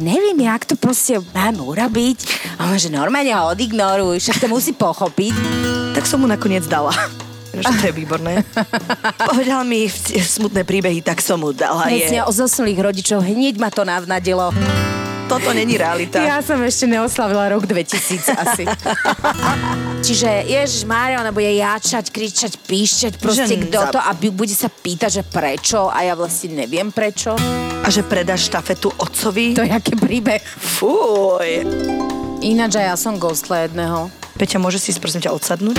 neviem, jak to proste mám urobiť. A on, že normálne ho odignoruj, však to musí pochopiť. Tak som mu nakoniec dala. Že to je výborné. Povedal mi smutné príbehy, tak som mu dala. Presne Je. o zosnulých rodičov, hneď ma to navnadilo. Toto není realita. Ja som ešte neoslavila rok 2000 asi. Čiže Ježiš Mária, ona bude jačať, kričať, píšťať, proste Že kto to a bu- bude sa pýtať, že prečo a ja vlastne neviem prečo. A že predáš štafetu otcovi? To je aký príbeh. Fuj. Ináč aj ja som ghostla jedného. Peťa, môže si prosím ťa odsadnúť?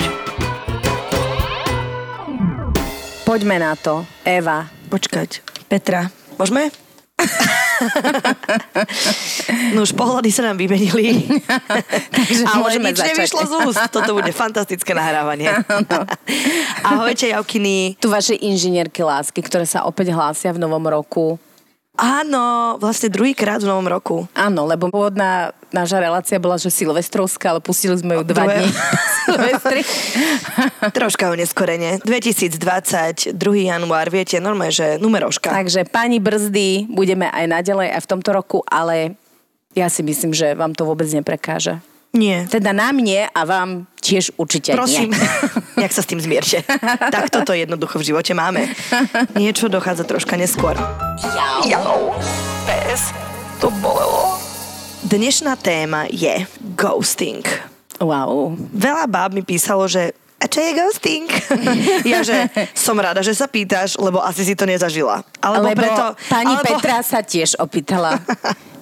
Poďme na to. Eva. Počkať. Petra, môžeme? no už pohľady sa nám vymenili. Takže Ale môžeme nič začať. nevyšlo z úst. Toto bude fantastické nahrávanie. Ahojte, Javkiny. Tu vaše inžinierky lásky, ktoré sa opäť hlásia v novom roku. Áno, vlastne druhýkrát v novom roku. Áno, lebo pôvodná naša relácia bola, že silvestrovská, ale pustili sme ju dva Druhé- dní. Troška o neskorene. 2020, 2. január, viete, normálne, že numeroška. Takže pani Brzdy, budeme aj naďalej aj v tomto roku, ale ja si myslím, že vám to vôbec neprekáže. Nie. Teda nám nie a vám tiež určite Prosím, nie. nejak sa s tým zmierte. Tak toto jednoducho v živote máme. Niečo dochádza troška neskôr. Jau. Pes. To bolelo. Dnešná téma je ghosting. Wow. Veľa báb mi písalo, že a čo je ghosting? ja, že som rada, že sa pýtaš, lebo asi si to nezažila. Alebo, Lebo preto... pani alebo... Petra sa tiež opýtala.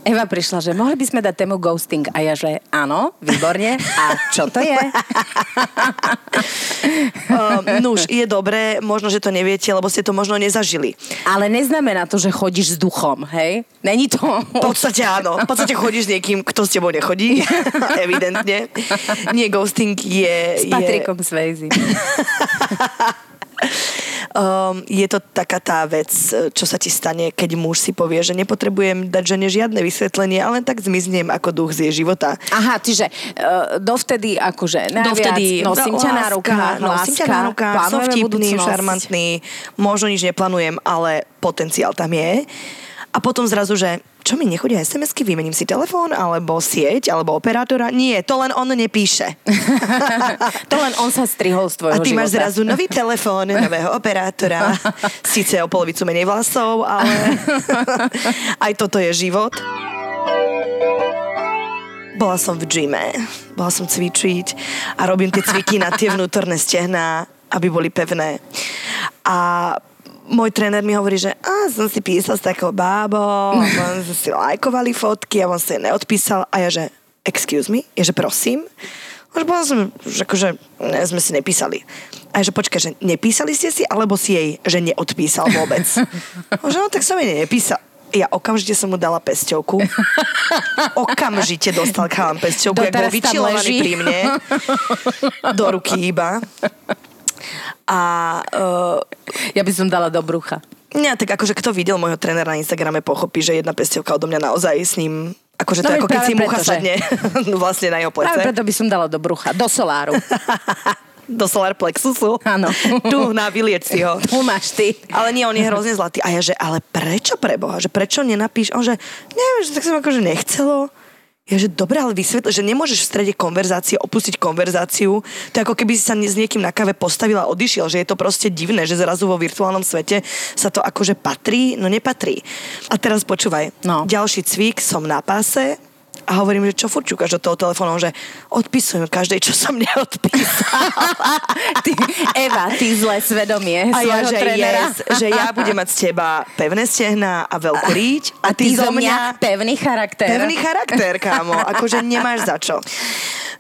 Eva prišla, že mohli by sme dať tému ghosting. A ja, že áno, výborne. A čo to je? Uh, nuž, je dobré, možno, že to neviete, lebo ste to možno nezažili. Ale neznamená to, že chodíš s duchom, hej? Není to... V podstate áno. V podstate chodíš s niekým, kto s tebou nechodí. Evidentne. Nie, ghosting je... S je Patrikom Swayze. Um, je to taká tá vec, čo sa ti stane, keď muž si povie, že nepotrebujem dať žene žiadne vysvetlenie, ale len tak zmiznem ako duch z jej života. Aha, čiže uh, dovtedy akože najviac Dovtedy nosím ťa na rukách, nosím ťa na rukách, som vtipný, šarmantný, možno nič neplánujem, ale potenciál tam je. A potom zrazu, že čo mi nechodia SMS-ky, vymením si telefón, alebo sieť, alebo operátora. Nie, to len on nepíše. To len on sa strihol z tvojho A ty máš života. zrazu nový telefón, nového operátora, síce o polovicu menej vlasov, ale aj toto je život. Bola som v gyme, bola som cvičiť a robím tie cviky na tie vnútorné stehná, aby boli pevné. A môj tréner mi hovorí, že a, som si písal s takou bábou, on si lajkovali fotky a on si neodpísal a ja že, excuse me, je že prosím. Už bola som, že akože ne, sme si nepísali. A ja že počkaj, že nepísali ste si, alebo si jej, že neodpísal vôbec. Že no tak som jej nepísal. Ja okamžite som mu dala pesťovku. Okamžite dostal chalan pesťovku, jak bol vyčilovaný pri mne. Do ruky iba. A uh, Ja by som dala do brucha. nie, tak akože kto videl môjho trénera na Instagrame, pochopí, že jedna pesťovka odo mňa naozaj s ním Akože to No je veď ako keď práve si mucha preto, že- sadne vlastne na jeho Práve plece. preto by som dala do brucha, do soláru. Do solar plexusu. Áno. Tu, na vylieč si ho. Tu máš ty. Ale nie, on je hrozne zlatý. A ja, že ale prečo preboha? Že prečo nenapíš? On, že neviem, že tak som akože nechcelo. Ja, že dobre, ale vysvetl, že nemôžeš v strede konverzácie opustiť konverzáciu. To je ako keby si sa s niekým na kave postavil a odišiel, že je to proste divné, že zrazu vo virtuálnom svete sa to akože patrí, no nepatrí. A teraz počúvaj, No. ďalší cvik, som na páse a hovorím, že čo furt čukáš do toho telefónu, že odpisujem každej, čo som neodpísal. Ty, Eva, ty zlé svedomie A ja, že, yes, že ja budem mať z teba pevné stehná a veľkú ríť A ty zo mňa pevný charakter. pevný charakter, kámo. Akože nemáš za čo.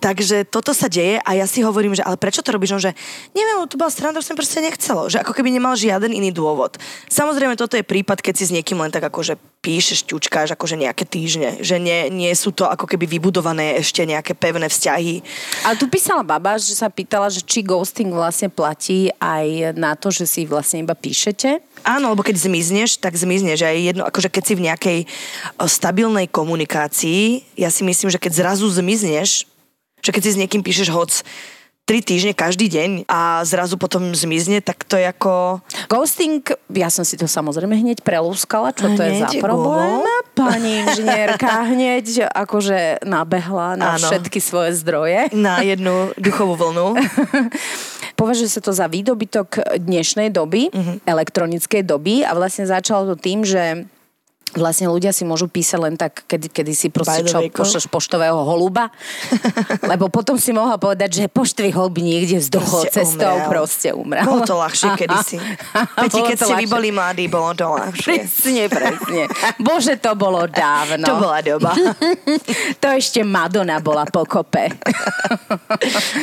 Takže toto sa deje a ja si hovorím, že ale prečo to robíš? On, že neviem, to bola strana, som proste nechcelo. Že ako keby nemal žiaden iný dôvod. Samozrejme, toto je prípad, keď si s niekým len tak akože píšeš, ťučkáš akože nejaké týždne. Že nie, nie sú to ako keby vybudované ešte nejaké pevné vzťahy. Ale tu písala baba, že sa pýtala, že či ghosting vlastne platí aj na to, že si vlastne iba píšete. Áno, lebo keď zmizneš, tak zmizneš. Aj jedno, akože keď si v nejakej o, stabilnej komunikácii, ja si myslím, že keď zrazu zmizneš, že keď si s niekým píšeš hoc tri týždne každý deň a zrazu potom zmizne, tak to je ako... Ghosting, ja som si to samozrejme hneď prelúskala, čo to je za problém. Google. pani inžinierka hneď akože nabehla na Áno. všetky svoje zdroje. Na jednu duchovú vlnu. Považuje sa to za výdobytok dnešnej doby, Mhm. elektronickej doby a vlastne začalo to tým, že Vlastne ľudia si môžu písať len tak, kedy, kedy si proste čo, pošleš poštového holuba. Lebo potom si mohla povedať, že poštový holub niekde vzduchol Proste cestou, umrel. proste umrel. Bolo to ľahšie kedysi. Peti, keď ste vy boli mladí, bolo to ľahšie. Presne, presne. Bože, to bolo dávno. To bola doba. to ešte Madonna bola pokope.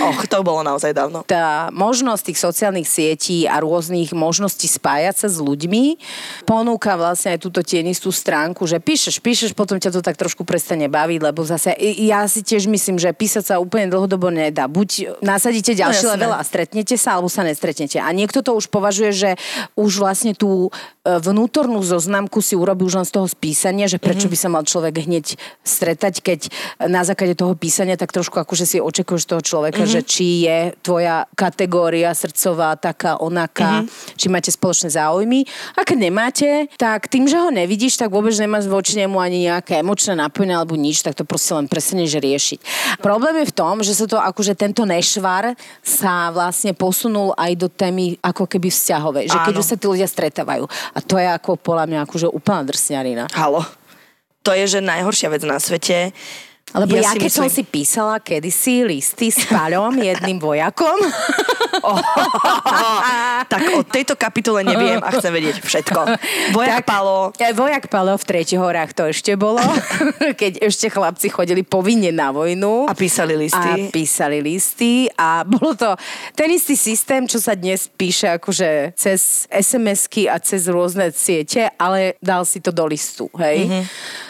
Och, to bolo naozaj dávno. tá možnosť tých sociálnych sietí a rôznych možností spájať sa s ľuďmi ponúka vlastne aj túto tienistú stránku, že píšeš, píšeš, potom ťa to tak trošku prestane baviť, lebo zase ja si tiež myslím, že písať sa úplne dlhodobo nedá. Buď nasadíte ďalší No, level a stretnete sa, alebo sa nestretnete. A niekto to už považuje, že už vlastne tú e, vnútornú zoznamku si urobí už len z toho spísania, že prečo Mhm. by sa mal človek hneď stretať, keď na základe toho písania tak trošku akože si očakuješ toho človeka, Mhm. že či je tvoja kategória srdcová taká, onaká, Mhm. či máte spoločné záujmy. A keď nemáte, tak tým, že ho nevidíš, tak vôbec nemáš voči nemu ani nejaké emočné napojenie alebo nič, tak to proste len prestaneš riešiť. Problém je v tom, že sa to akože tento nešvar sa vlastne posunul aj do témy ako keby vzťahovej. Že keď Áno. už sa tí ľudia stretávajú. A to je ako podľa mňa akože úplná drsňarina. Halo. To je, že najhoršia vec na svete. Lebo ja, si keď som myslím- si písala kedysi listy s Paľom, jedným vojakom, tak o tejto kapitole neviem a chcem vedieť všetko. Vojak Tak, Palo, e, Vojak Palo v Tretich horách to ešte bolo, keď ešte chlapci chodili povinne na vojnu. A písali listy. A písali listy a bolo to ten istý systém, čo sa dnes píše akože cez SMS-ky a cez rôzne siete, ale dal si to do listu, hej. Mhm.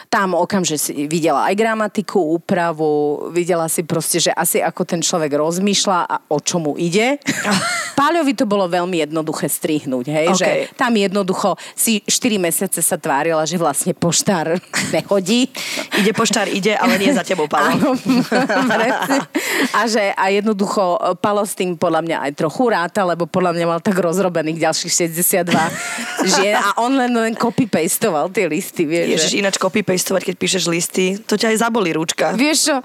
Tam okamže si videla aj gramatiku, úpravu, videla si proste, že asi ako ten človek rozmýšľa a o čomu ide. Páľovi to bolo veľmi jednoduché strihnúť, hej, OK. že tam jednoducho si 4 mesiace sa tvárila, že vlastne poštár nehodí. ide poštár, ide, ale nie za tebou, presne. a že a jednoducho Palo s tým podľa mňa aj trochu ráta, lebo podľa mňa mal tak rozrobených ďalších 62 žien a on len, len copy-pastoval tie listy, vieš. Ježiš, ináč copy-pastovať, keď píšeš listy, to ťa aj zabolí rúčka. Vieš čo,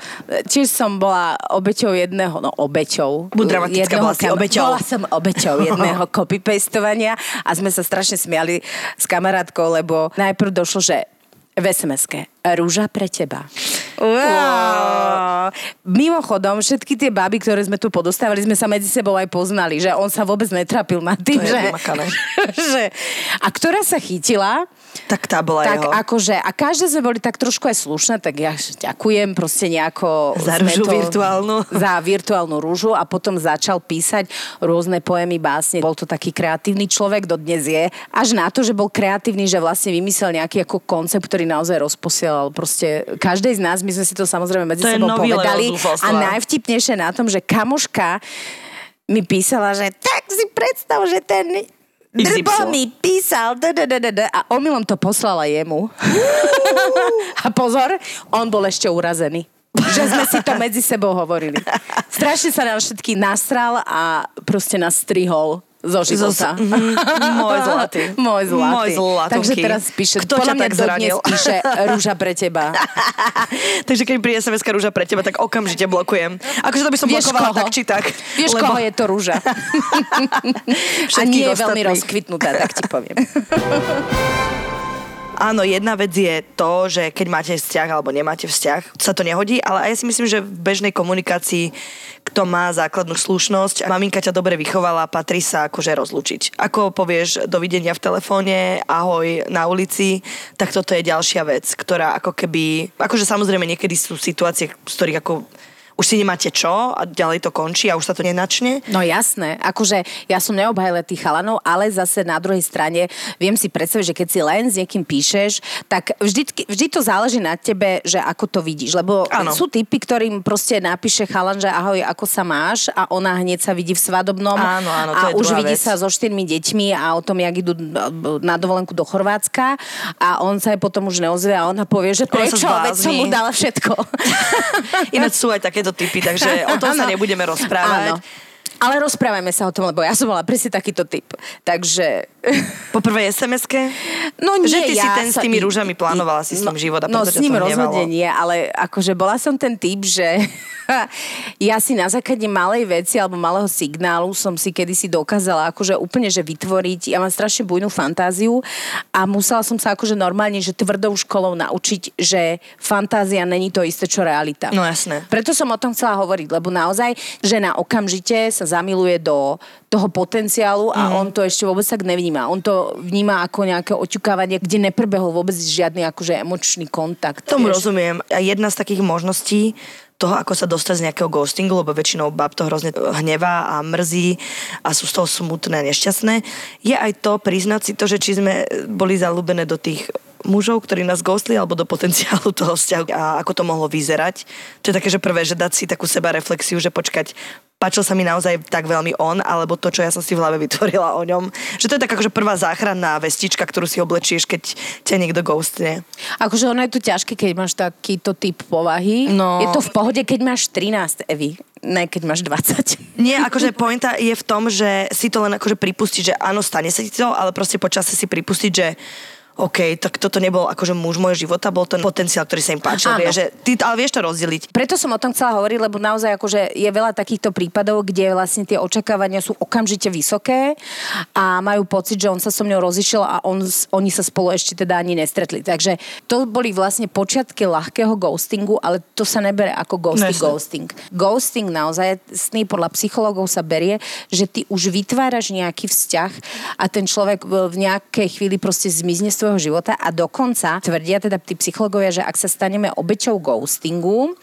tiež som bola obeťou jedného, no obeťou. Buď dramatická, bola si obeťou. Bola som obeťou jedného copy-pastovania a sme sa strašne smiali s kamarátkou, lebo najprv došlo, že v SMS-ke rúža pre teba. Wow. Mimochodom, všetky tie baby, ktoré sme tu podostávali, sme sa medzi sebou aj poznali, že on sa vôbec netrapil nad tým, To že, že... A ktorá sa chytila, Tak tá bola tak jeho. akože, a každé sme boli tak trošku aj slušné, tak ja ďakujem proste nejako... Za rúžu virtuálnu. Za virtuálnu rúžu a potom začal písať rôzne poemy, básne. Bol to taký kreatívny človek, dodnes je. Až na to, že bol kreatívny, že vlastne vymyslel nejaký ako koncept, ktorý naozaj rozposielal proste každej z nás, my sme si to samozrejme medzi To sebou povedali. A najvtipnejšie na tom, že kamoška mi písala, že tak si predstav, že ten Drbo mi písal a omylom to poslala jemu. a pozor, on bol ešte urazený. Že sme si to medzi sebou hovorili. Strašne sa nám všetky nasral a proste nás strihol zo života. Zo- mhm. Môj zlatý. Môj zlatý. Môj zlatunky. Takže teraz píše, Kto podľa mňa tak zranil? píše rúža pre teba. Takže keď príde sms rúža pre teba, tak okamžite blokujem. Akože to by som Vieš blokovala koho? tak či tak. Vieš, lebo koho je to rúža? a nie je veľmi rozkvitnutá, tak ti poviem. Áno, jedna vec je to, že keď máte vzťah alebo nemáte vzťah, sa to nehodí, ale aj si myslím, že v bežnej komunikácii, kto má základnú slušnosť, maminka ťa dobre vychovala, patrí sa akože rozlúčiť. Ako povieš dovidenia v telefóne, ahoj na ulici, tak toto je ďalšia vec, ktorá ako keby, akože samozrejme niekedy sú situácie, z ktorých ako už si nemáte čo a ďalej to končí a už sa to nenačne. No jasné, akože ja som neobhajila tých chalanov, ale zase na druhej strane viem si predstaviť, že keď si len s niekým píšeš, tak vždy, vždy to záleží na tebe, že ako to vidíš. Lebo Áno. sú typy, ktorým proste napíše chalan, že ahoj, ako sa máš a ona hneď sa vidí v svadobnom Áno, áno, to a už vidí vec. sa so štyrmi deťmi a o tom, jak idú na dovolenku do Chorvátska a on sa jej potom už neozve a ona povie, že prečo, veď som mu dala všetko. Ináč sú aj takéto typy, takže o tom sa nebudeme rozprávať. Áno. Ale rozprávajme sa o tom, lebo ja som mala presne takýto typ. Takže... Po prvej SMS-ke? No nie, Že ty si ja ten s sa- tými i- rúžami plánovala si s no, ním život a No s ním rozhodne nie, ale akože bola som ten typ, že ja si na základe malej veci alebo malého signálu som si kedysi dokázala akože úplne, že vytvoriť, ja mám strašne bujnú fantáziu a musela som sa akože normálne, že tvrdou školou naučiť, že fantázia není to isté, čo realita. No jasné. Preto som o tom chcela hovoriť, lebo naozaj žena okamžite sa zamiluje do toho potenciálu a Mhm. on to ešte vôbec tak nevníma. On to vníma ako nejaké oťukávanie, kde neprebehol vôbec žiadny akože emočný kontakt. Tomu vieš. rozumiem. A jedna z takých možností toho, ako sa dostať z nejakého ghostingu, lebo väčšinou bab to hrozne hnevá a mrzí a sú z toho smutné a nešťastné, je aj to priznať si to, že či sme boli zalúbené do tých mužov, ktorí nás ghostli, alebo do potenciálu toho vzťahu a ako to mohlo vyzerať. To je také, že prvé, že dať si takú seba reflexiu, že počkať, páčil sa mi naozaj tak veľmi on, alebo to, čo ja som si v hlave vytvorila o ňom. Že to je taká akože prvá záchranná vestička, ktorú si oblečieš, keď ťa niekto ghostne. Akože ono je to ťažké, keď máš takýto typ povahy. No. Je to v pohode, keď máš 13, Evi. Ne, keď máš 20. Nie, akože pointa je v tom, že si to len akože pripustiť, že áno, stane sa ti to, ale proste počasie si pripustiť, že OK, tak toto nebol akože muž môjho života, bol ten potenciál, ktorý sa im páčil. Vie, že ty, ale vieš to rozdeliť. Preto som o tom chcela hovoriť, lebo naozaj akože je veľa takýchto prípadov, kde vlastne tie očakávania sú okamžite vysoké a majú pocit, že on sa so mnou rozišiel a on, oni sa spolu ešte teda ani nestretli. Takže to boli vlastne počiatky ľahkého ghostingu, ale to sa nebere ako ghosting, ghosting. Ghosting naozaj, sný podľa psychológov sa berie, že ty už vytváraš nejaký vzťah a ten človek v v nejakej chvíli proste zmizne z tvojho života a dokonca tvrdia teda tí psychológovia, že ak sa staneme obeťou ghostingu,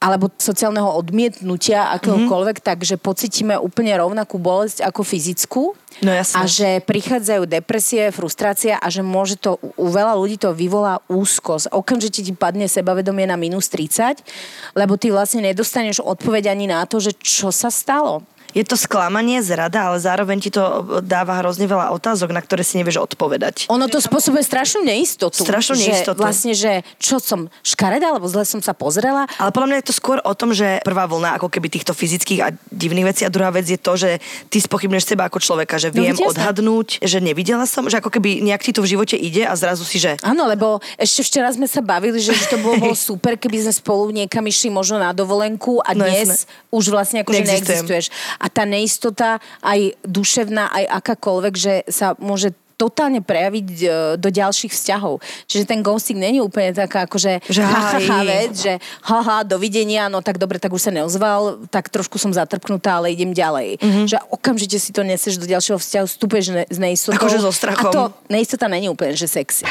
alebo sociálneho odmietnutia akéhokoľvek, mm-hmm. takže pocítime úplne rovnakú bolesť ako fyzickú. No jasné. A že prichádzajú depresie, frustrácia a že môže to, u veľa ľudí to vyvolá úzkosť. Okamžite ti padne sebavedomie na minus 30, lebo ty vlastne nedostaneš odpoveď ani na to, že čo sa stalo. Je to sklamanie, zrada, ale zároveň ti to dáva hrozne veľa otázok, na ktoré si nevieš odpovedať. Ono to spôsobuje strašnú neistotu. Strašnú že neistotu. Vlastne, že čo som škareda, alebo zle som sa pozrela. Ale podľa mňa je to skôr o tom, že prvá vlna ako keby týchto fyzických a divných vecí a druhá vec je to, že ty spochybneš seba ako človeka, že No, viem jasné. odhadnúť, že nevidela som, že ako keby nejak ti to v živote ide a zrazu si, že Áno, lebo ešte včera sme sa bavili, že, že to bolo, bolo super, keby sme spolu niekam išli možno na dovolenku a No dnes už vlastne Neexistujem. neexistuješ. A tá neistota aj duševná, aj akákoľvek, že sa môže totálne prejaviť e, do ďalších vzťahov. Čiže ten ghosting není úplne taká akože Že ha, vec, že haha, dovidenia, no tak dobre, tak už sa neozval, tak trošku som zatrpnutá, ale idem ďalej. Mhm. Mm-hmm. Že okamžite si to neseš do ďalšieho vzťahu, vstúpeš ne, s neistotou. Akože so strachom. A to neistota není úplne, že sexy.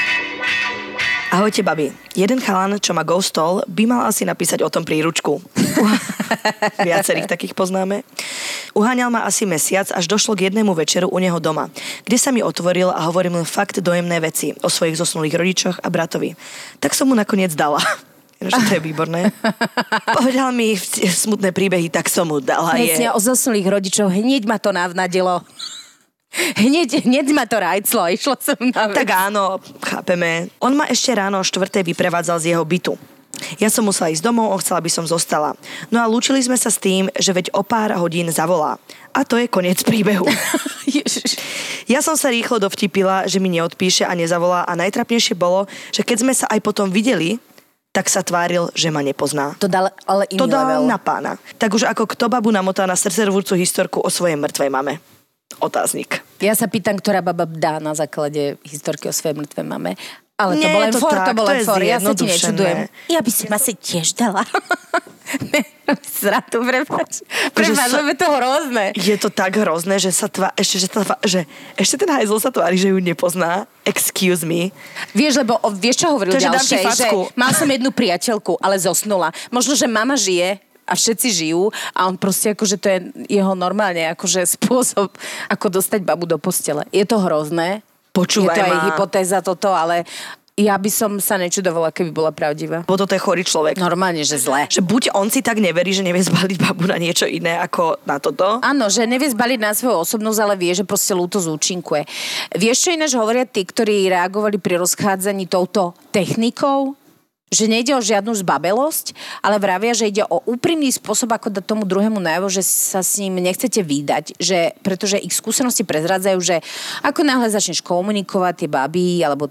Ahojte, babi. Jeden chalan, čo ma ghostol, by mal asi napísať o tom príručku. Viacerých takých poznáme. Uháňal ma asi mesiac, až došlo k jednému večeru u neho doma, kde sa mi otvoril a hovoril mi fakt dojemné veci o svojich zosnulých rodičoch a bratovi. Tak som mu nakoniec dala. Ináč to je výborné. Povedal mi smutné príbehy, tak som mu dala. Presne Je. o zosnulých rodičov, hneď ma to navnadilo. Hneď, hneď ma to rajclo, išlo som na vec. Tak áno, chápeme. On ma ešte ráno o štvrtej vyprevádzal z jeho bytu. Ja som musela ísť domov, on chcela, aby som zostala. No a lúčili sme sa s tým, že veď o pár hodín zavolá. A to je koniec príbehu. Ja som sa rýchlo dovtipila, že mi neodpíše a nezavolá a najtrapnejšie bolo, že keď sme sa aj potom videli, tak sa tváril, že ma nepozná. To dal ale iný To dal level. na pána. Tak už ako kto babu namotá na srdcervúrcu historku o svojej mŕtvej mame. Otáznik. Ja sa pýtam, ktorá baba dá na základe historky o svojej mŕtve mame. Ale to Nie, bol len to for, tak, to bol len for. Ja sa ti nečudujem. Ja by som asi tiež dala. Zratu, prepáč. Prepáč, sa- lebo je to hrozné. Je to tak hrozné, že sa tvá, ešte, že, tvá, že ešte ten hajzl sa tvári, že ju nepozná. Excuse me. Vieš, lebo o, vieš, čo hovoril To, že dám ti ďalšej? Že mal som jednu priateľku, ale zosnula. Možno, že mama žije a všetci žijú a on proste akože to je jeho normálne akože spôsob, ako dostať babu do postele. Je to hrozné. Počúvaj je to aj ma. hypotéza toto, ale ja by som sa nečudovala, keby bola pravdivá. Bo toto je chorý človek. Normálne, že zle. Že buď on si tak neverí, že nevie zbaliť babu na niečo iné ako na toto. Áno, že nevie zbaliť na svoju osobnosť, ale vie, že proste lúto zúčinkuje. Vieš, čo ináč hovoria tí, ktorí reagovali pri rozchádzaní touto technikou? Že nejde o žiadnu zbabelosť, ale vravia, že ide o úprimný spôsob, ako dať tomu druhému najavo, že sa s ním nechcete vydať, že, pretože ich skúsenosti prezradzajú, že ako náhle začneš komunikovať tie baby, alebo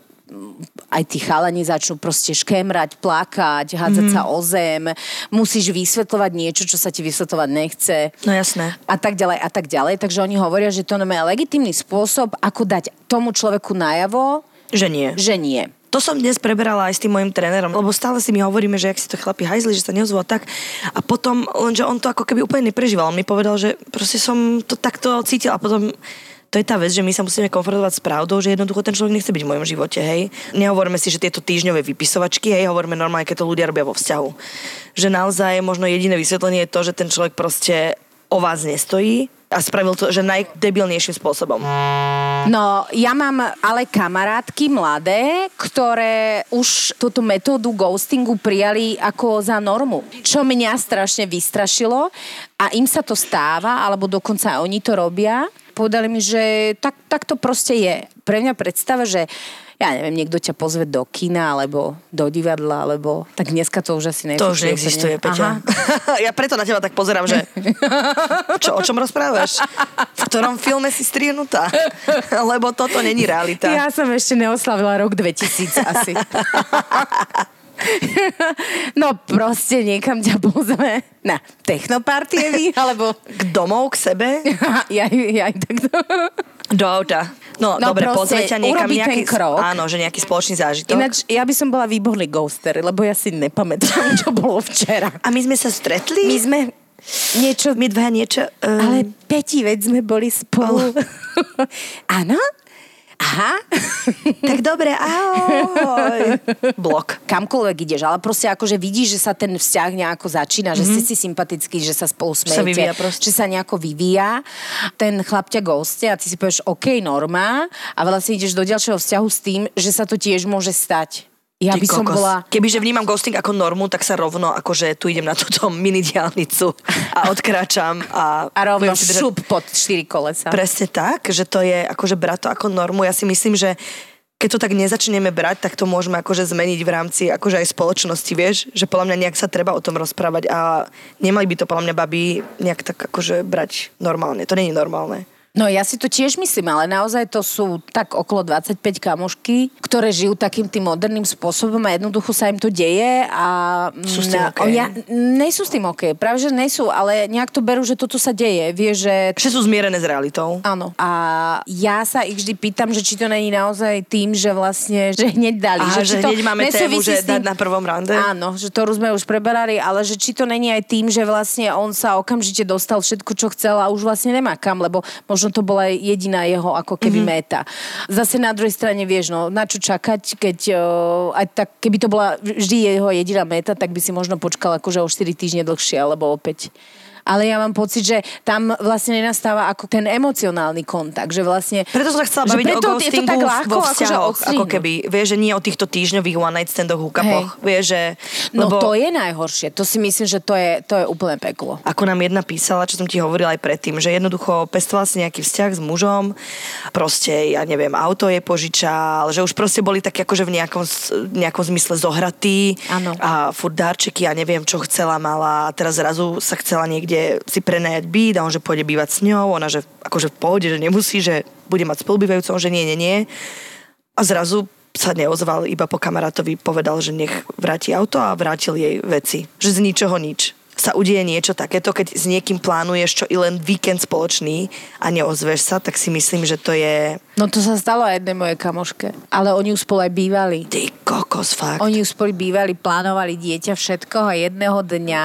aj tí chalani začnú proste škémrať, plakať, hádzať mm. sa o zem, musíš vysvetľovať niečo, čo sa ti vysvetľovať nechce. No jasné. A tak ďalej, a tak ďalej. Takže oni hovoria, že to je legitimný spôsob, ako dať tomu človeku najavo, že nie. Že nie. To som dnes preberala aj s tým mojim trénerom, lebo stále si mi hovoríme, že ak si to chlapi hajzli, že sa neozvú tak. A potom, lenže on to ako keby úplne neprežíval. On mi povedal, že proste som to takto cítil a potom to je tá vec, že my sa musíme konfrontovať s pravdou, že jednoducho ten človek nechce byť v mojom živote, hej. Nehovoríme si, že tieto týždňové vypisovačky, hej, hovoríme normálne, keď to ľudia robia vo vzťahu. Že naozaj možno jediné vysvetlenie je to, že ten človek proste o vás nestojí a spravil to, že najdebilnejším spôsobom. No, ja mám ale kamarátky mladé, ktoré už túto metódu ghostingu prijali ako za normu, čo mňa strašne vystrašilo a im sa to stáva, alebo dokonca oni to robia povedali mi, že tak, tak to proste je. Pre mňa predstava, že ja neviem, niekto ťa pozve do kina, alebo do divadla, alebo... Tak dneska to už asi neexistuje. To už neexistuje, Peťa. ja preto na teba tak pozerám, že... Čo, o čom rozprávaš? V ktorom filme si strihnutá? Lebo toto není realita. Ja som ešte neoslavila rok 2000 asi. No proste niekam ťa pozve na technopartie alebo... K domov, k sebe? ja, ja, takto. Do auta. No, no dobre, pozve ťa niekam nejaký, krok. Áno, že nejaký spoločný zážitok. Ináč, ja by som bola výborný ghoster, lebo ja si nepamätám, čo bolo včera. A my sme sa stretli? My sme niečo... My dva niečo... Um... Ale Peti, veď sme boli spolu. Áno? Aha, tak dobre, ahoj. Blok. Kamkoľvek ideš, ale proste akože vidíš, že sa ten vzťah nejako začína, mm-hmm. že si mhm. si sympatický, že sa spolu smejete, sa vyvíja že sa nejako vyvíja. Ten chlap ťa goste a ty si povieš, OK, norma a vlastne ideš do ďalšieho vzťahu s tým, že sa to tiež môže stať. Ja Ty by som bola... Kebyže vnímam ghosting ako normu, tak sa rovno akože tu idem na túto mini diálnicu a odkráčam a... A rovno šup pod štyri kolesa. Presne tak, že to je akože brať to ako normu. Ja si myslím, že keď to tak nezačneme brať, tak to môžeme akože zmeniť v rámci akože aj spoločnosti, vieš, že podľa mňa nejak sa treba o tom rozprávať a nemali by to podľa mňa baby nejak tak akože brať normálne. To je normálne. No ja si to tiež myslím, ale naozaj to sú tak okolo 25 kamošky, ktoré žijú takým tým moderným spôsobom a jednoducho sa im to deje a... Sú s tým na, okay. ja, nejsú s tým OK, práve že nejsú, ale nejak to berú, že toto sa deje. Vie, že... Že sú zmierené s realitou. Áno. A ja sa ich vždy pýtam, že či to není naozaj tým, že vlastne, že hneď dali. Aha, že, že hneď máme tému, že dať na prvom rande. Áno, že to sme už preberali, ale že či to není aj tým, že vlastne on sa okamžite dostal všetko, čo chcel a už vlastne nemá kam, lebo možno možno to bola jediná jeho ako keby mm-hmm. méta. Zase na druhej strane vieš, no, na čo čakať, keď uh, aj tak, keby to bola vždy jeho jediná méta, tak by si možno počkal akože o 4 týždne dlhšie, alebo opäť ale ja mám pocit, že tam vlastne nenastáva ako ten emocionálny kontakt, že vlastne... Preto som sa chcela baviť o ghostingu tak ľahko, vo vzťahoch, akože ako keby, vieš, že nie o týchto týždňových one night standoch, hookupoch, vieš, že... No lebo... to je najhoršie, to si myslím, že to je, to je úplne peklo. Ako nám jedna písala, čo som ti hovorila aj predtým, že jednoducho pestovala si nejaký vzťah s mužom, proste, ja neviem, auto je požičal, že už proste boli také akože v nejakom, nejakom zmysle zohratí ano. a furt darčeky, ja neviem, čo chcela, mala a teraz zrazu sa chcela niekde ide si prenajať byt a on, že pôjde bývať s ňou, ona, že akože v pohode, že nemusí, že bude mať spolubývajúcu, on, že nie, nie, nie. A zrazu sa neozval, iba po kamarátovi povedal, že nech vráti auto a vrátil jej veci. Že z ničoho nič sa udieje niečo takéto, keď s niekým plánuješ čo i len víkend spoločný a neozveš sa, tak si myslím, že to je... No to sa stalo aj jednej mojej kamoške. Ale oni už spolu aj bývali. Ty kokos, fakt. Oni už spolu bývali, plánovali dieťa, všetko a jedného dňa,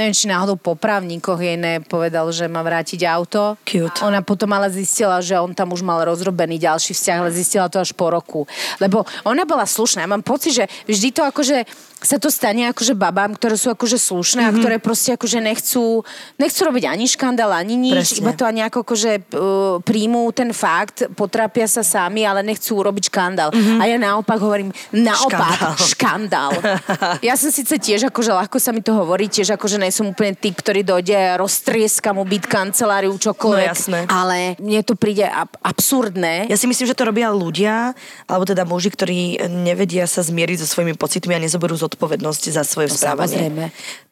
neviem, či náhodou po právnikoch jej povedal, že má vrátiť auto. Cute. Ona potom ale zistila, že on tam už mal rozrobený ďalší vzťah, ale zistila to až po roku. Lebo ona bola slušná. Ja mám pocit, že vždy to akože sa to stane akože babám, ktoré sú akože slušné mm-hmm. a mhm. ktoré proste akože nechcú, nechcú robiť ani škandál, ani nič, Presne. iba to ani ako akože uh, príjmú ten fakt, potrápia sa sami, ale nechcú urobiť škandál. Mm-hmm. A ja naopak hovorím, naopak, škandál. škandál. ja som síce tiež akože ľahko sa mi to hovorí, tiež akože nie som úplne typ, ktorý dojde a roztrieska mu byt kanceláriu, čokoľvek. No jasné. Ale mne to príde ab- absurdné. Ja si myslím, že to robia ľudia, alebo teda muži, ktorí nevedia sa zmieriť so svojimi pocitmi a nezoberú zodpovednosť za svoje správanie. samozrejme.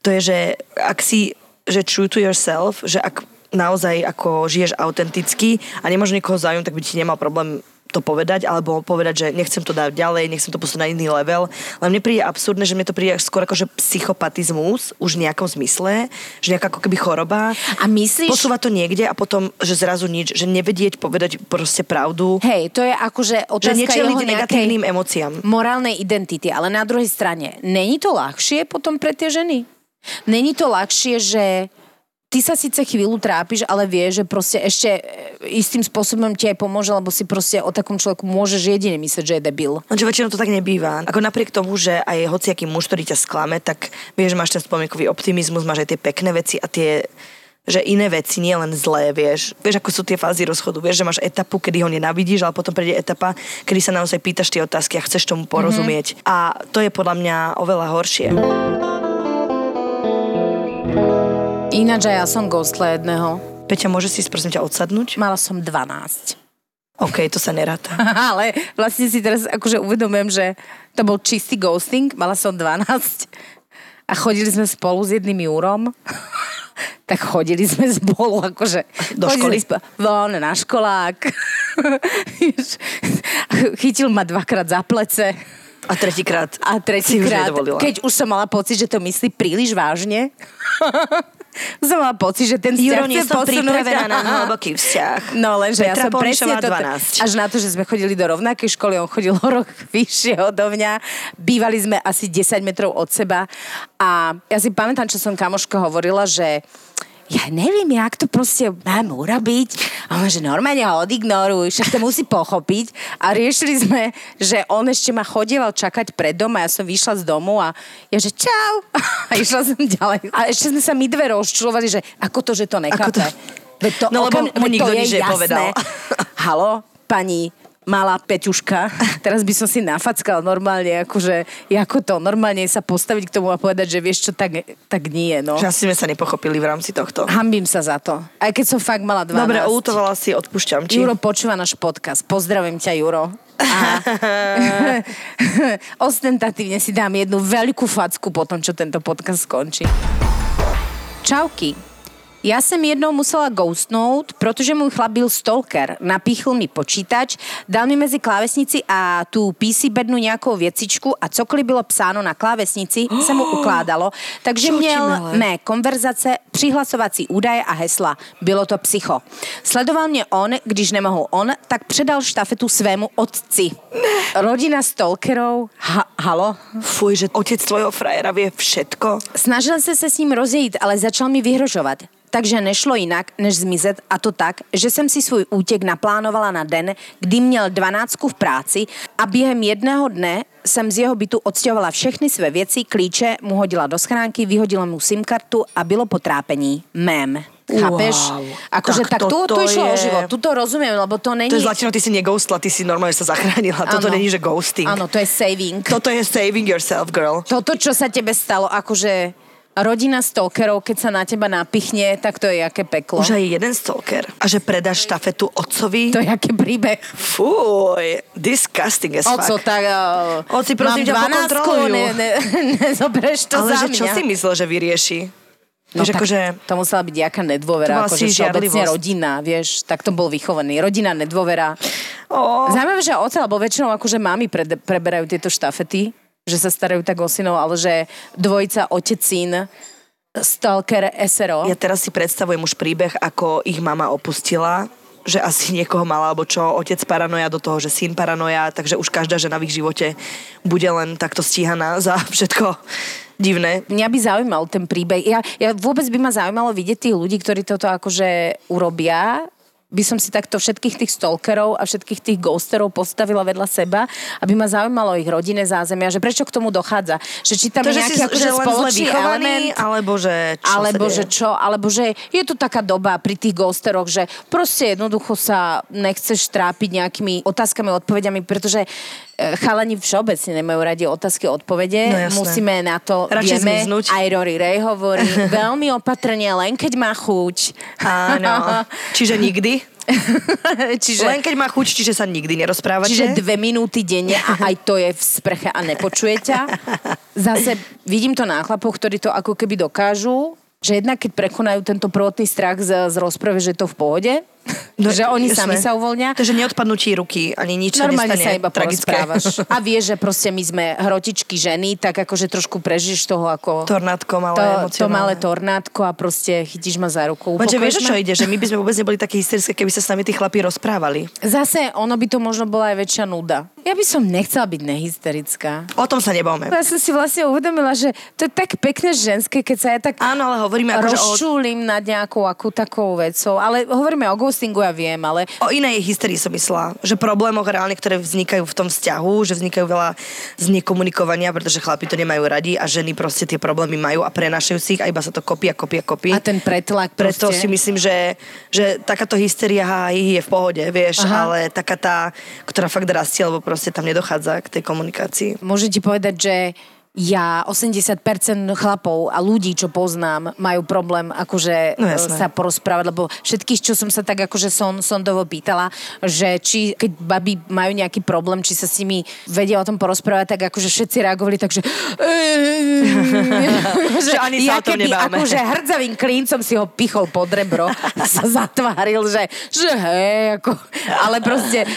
To je, že ak si, že true to yourself, že ak naozaj ako žiješ autenticky a nemáš niekoho záujem, tak by ti nemal problém to povedať, alebo povedať, že nechcem to dať ďalej, nechcem to posunúť na iný level. Ale mne príde absurdné, že mne to príde skôr ako že psychopatizmus, už v nejakom zmysle, že nejaká ako keby choroba. A myslíš... Posúva to niekde a potom, že zrazu nič, že nevedieť povedať proste pravdu. Hej, to je akože Že otázka nečeliť jeho negatívnym emóciám. morálnej identity. Ale na druhej strane, není to ľahšie potom pre tie ženy? Není to ľahšie, že ty sa síce chvíľu trápiš, ale vieš, že proste ešte e, istým spôsobom ti aj pomôže, lebo si proste o takom človeku môžeš jedine myslieť, že je debil. Lenže väčšinou to tak nebýva. Ako napriek tomu, že aj hociaký muž, ktorý ťa sklame, tak vieš, že máš ten spomienkový optimizmus, máš aj tie pekné veci a tie že iné veci, nie len zlé, vieš. Vieš, ako sú tie fázy rozchodu. Vieš, že máš etapu, kedy ho nenavidíš, ale potom príde etapa, kedy sa naozaj pýtaš tie otázky a chceš tomu porozumieť. Mm-hmm. A to je podľa mňa oveľa horšie. Ináč aj ja som ghostla jedného. Peťa, môže si prosím ťa odsadnúť? Mala som 12. OK, to sa neráta. Ale vlastne si teraz akože uvedomujem, že to bol čistý ghosting, mala som 12 a chodili sme spolu s jedným Júrom. tak chodili sme spolu, akože... Do školy? Sp- von, na školák. Chytil ma dvakrát za plece. A tretíkrát A tretíkrát, keď už som mala pocit, že to myslí príliš vážne, som mala pocit, že ten vzťah Juro, nie som pripravená na hlboký vzťah. No lenže ja som presne 12. až na to, že sme chodili do rovnakej školy, on chodil o rok vyššie odo mňa, bývali sme asi 10 metrov od seba a ja si pamätám, čo som kamoška hovorila, že ja neviem, jak to proste mám urobiť. A on, že normálne ho odignoruj, však to musí pochopiť. A riešili sme, že on ešte ma chodieval čakať pred dom a ja som vyšla z domu a ja, že čau. A išla som ďalej. A ešte sme sa my dve rozčulovali, že ako to, že to nechápe. to- Veď to, No, lebo okam- mu veď nikto nič nepovedal. Halo, pani malá Peťuška, teraz by som si nafackala normálne, akože, ako to, normálne sa postaviť k tomu a povedať, že vieš čo, tak, tak nie, no. Že asi sme sa nepochopili v rámci tohto. Hambím sa za to. Aj keď som fakt mala 12. Dobre, ulutovala si, odpúšťam ti. Juro počúva náš podcast. Pozdravujem ťa, Juro. A ostentatívne si dám jednu veľkú facku po tom, čo tento podcast skončí. Čauky. Ja som jednou musela ghostnout, protože můj chlap byl stalker. Napíchl mi počítač, dal mi mezi klávesnici a tu PC bednu nějakou věcičku a cokoliv bylo psáno na klávesnici, se mu ukládalo. Takže měl mé konverzace, přihlasovací údaje a hesla. Bylo to psycho. Sledoval mě on, když nemohl on, tak předal štafetu svému otci. Rodina stalkerov, ha, halo? Fuj, že otec tvojho frajera vie všetko. Snažil se se s ním rozejít, ale začal mi vyhrožovat. Takže nešlo jinak, než zmizet a to tak, že jsem si svůj útěk naplánovala na den, kdy měl dvanáctku v práci a během jedného dne jsem z jeho bytu odstěhovala všechny své věci, klíče mu hodila do schránky, vyhodila mu SIM kartu a bylo potrápení. Mém. Chápeš? Wow. Akože Tak tak, tu, tu toto išlo o je- život. Tu to rozumiem, lebo to není... To je zlatino, ty si neghostla, ty si normálne sa zachránila. Toto Áno. není, že ghosting. Áno, to je saving. Toto je saving yourself, girl. Toto, čo sa tebe stalo, akože rodina stalkerov, keď sa na teba napichne, tak to je jaké peklo. Už aj jeden stalker. A že predáš štafetu otcovi? To je jaký príbeh. Fuj, disgusting as Oco, fuck. tak... Uh, Oci, prosím ťa, pokontrolujú. ne, ne, nezoberieš to Ale za že čo mňa. si myslel, že vyrieši? No Vieš, tak akože... to musela byť jaká To nedôvera, akože všeobecne rodina, vieš, tak to bol vychovaný. Rodina, nedôvera. Ó, Zaujímavé, že oce, lebo väčšinou akože mami pre, preberajú tieto štafety, že sa starajú tak o synov, ale že dvojica, otec, syn, stalker, SRO. Ja teraz si predstavujem už príbeh, ako ich mama opustila že asi niekoho mala, alebo čo, otec paranoja do toho, že syn paranoja, takže už každá žena v ich živote bude len takto stíhaná za všetko divné. Mňa by zaujímal ten príbeh. Ja, ja vôbec by ma zaujímalo vidieť tých ľudí, ktorí toto akože urobia. By som si takto všetkých tých stalkerov a všetkých tých ghosterov postavila vedľa seba, aby ma zaujímalo ich rodinné zázemia, že prečo k tomu dochádza. Že či tam To, je nejaký si akože že spoločný element, alebo že čo alebo že čo, alebo že je to taká doba pri tých ghosteroch, že proste jednoducho sa nechceš trápiť nejakými otázkami, odpovediami, pretože chalani všeobecne nemajú radi otázky a odpovede. No jasné. Musíme na to, Radšej vieme, zmiznúť. aj Rory Ray hovorí, veľmi opatrne, len keď má chuť. Áno. Čiže nikdy? čiže, Len keď má chuť, čiže sa nikdy nerozprávate? čiže dve minúty denne a aj to je v sprche a nepočuje ťa. Zase vidím to na chlapoch, ktorí to ako keby dokážu, že jednak keď prekonajú tento prvotný strach z, z rozprave, že je to v pohode, no, že oni jasné. sami sa uvoľnia. Takže neodpadnú ti ruky, ani nič Normálne sa sa iba tragické. A vieš, že proste my sme hrotičky ženy, tak akože trošku prežiješ toho ako... Tornádko malé, to, to malé tornádko a proste chytíš ma za ruku. Lenže vieš, o upokojíš čo ma? ide? Že my by sme vôbec neboli také hysterické, keby sa s nami tí chlapi rozprávali. Zase, ono by to možno bola aj väčšia nuda. Ja by som nechcela byť nehysterická. O tom sa nebavme. Ja som si vlastne uvedomila, že to je tak pekné ženské, keď sa ja tak Áno, ale hovoríme akože o, rozčúlim nad nejakou akú takou vecou. Ale hovoríme o ghostingu, ja viem, ale o inej hysterii som myslela. Že problémoch reálne, ktoré vznikajú v tom vzťahu, že vznikajú veľa z nekomunikovania, pretože chlapi to nemajú radi a ženy proste tie problémy majú a prenašajú si ich a iba sa to kopí a kopí a kopí. a ten pretlak Preto proste. si myslím, že, že takáto hysteria je v pohode, vieš, Aha. ale taká tá, ktorá fakt rastie, lebo proste tam nedochádza k tej komunikácii. Môžem ti povedať, že ja 80% chlapov a ľudí, čo poznám, majú problém akože No e, jasné. sa porozprávať, lebo všetkých, čo som sa tak akože som, sondovo pýtala, že či keď baby majú nejaký problém, či sa s nimi vedia o tom porozprávať, tak akože všetci reagovali tak, že... Že ani sa ja keby akože hrdzavým klíncom si ho pichol pod rebro a sa zatváril, že, že hej, ako, ale proste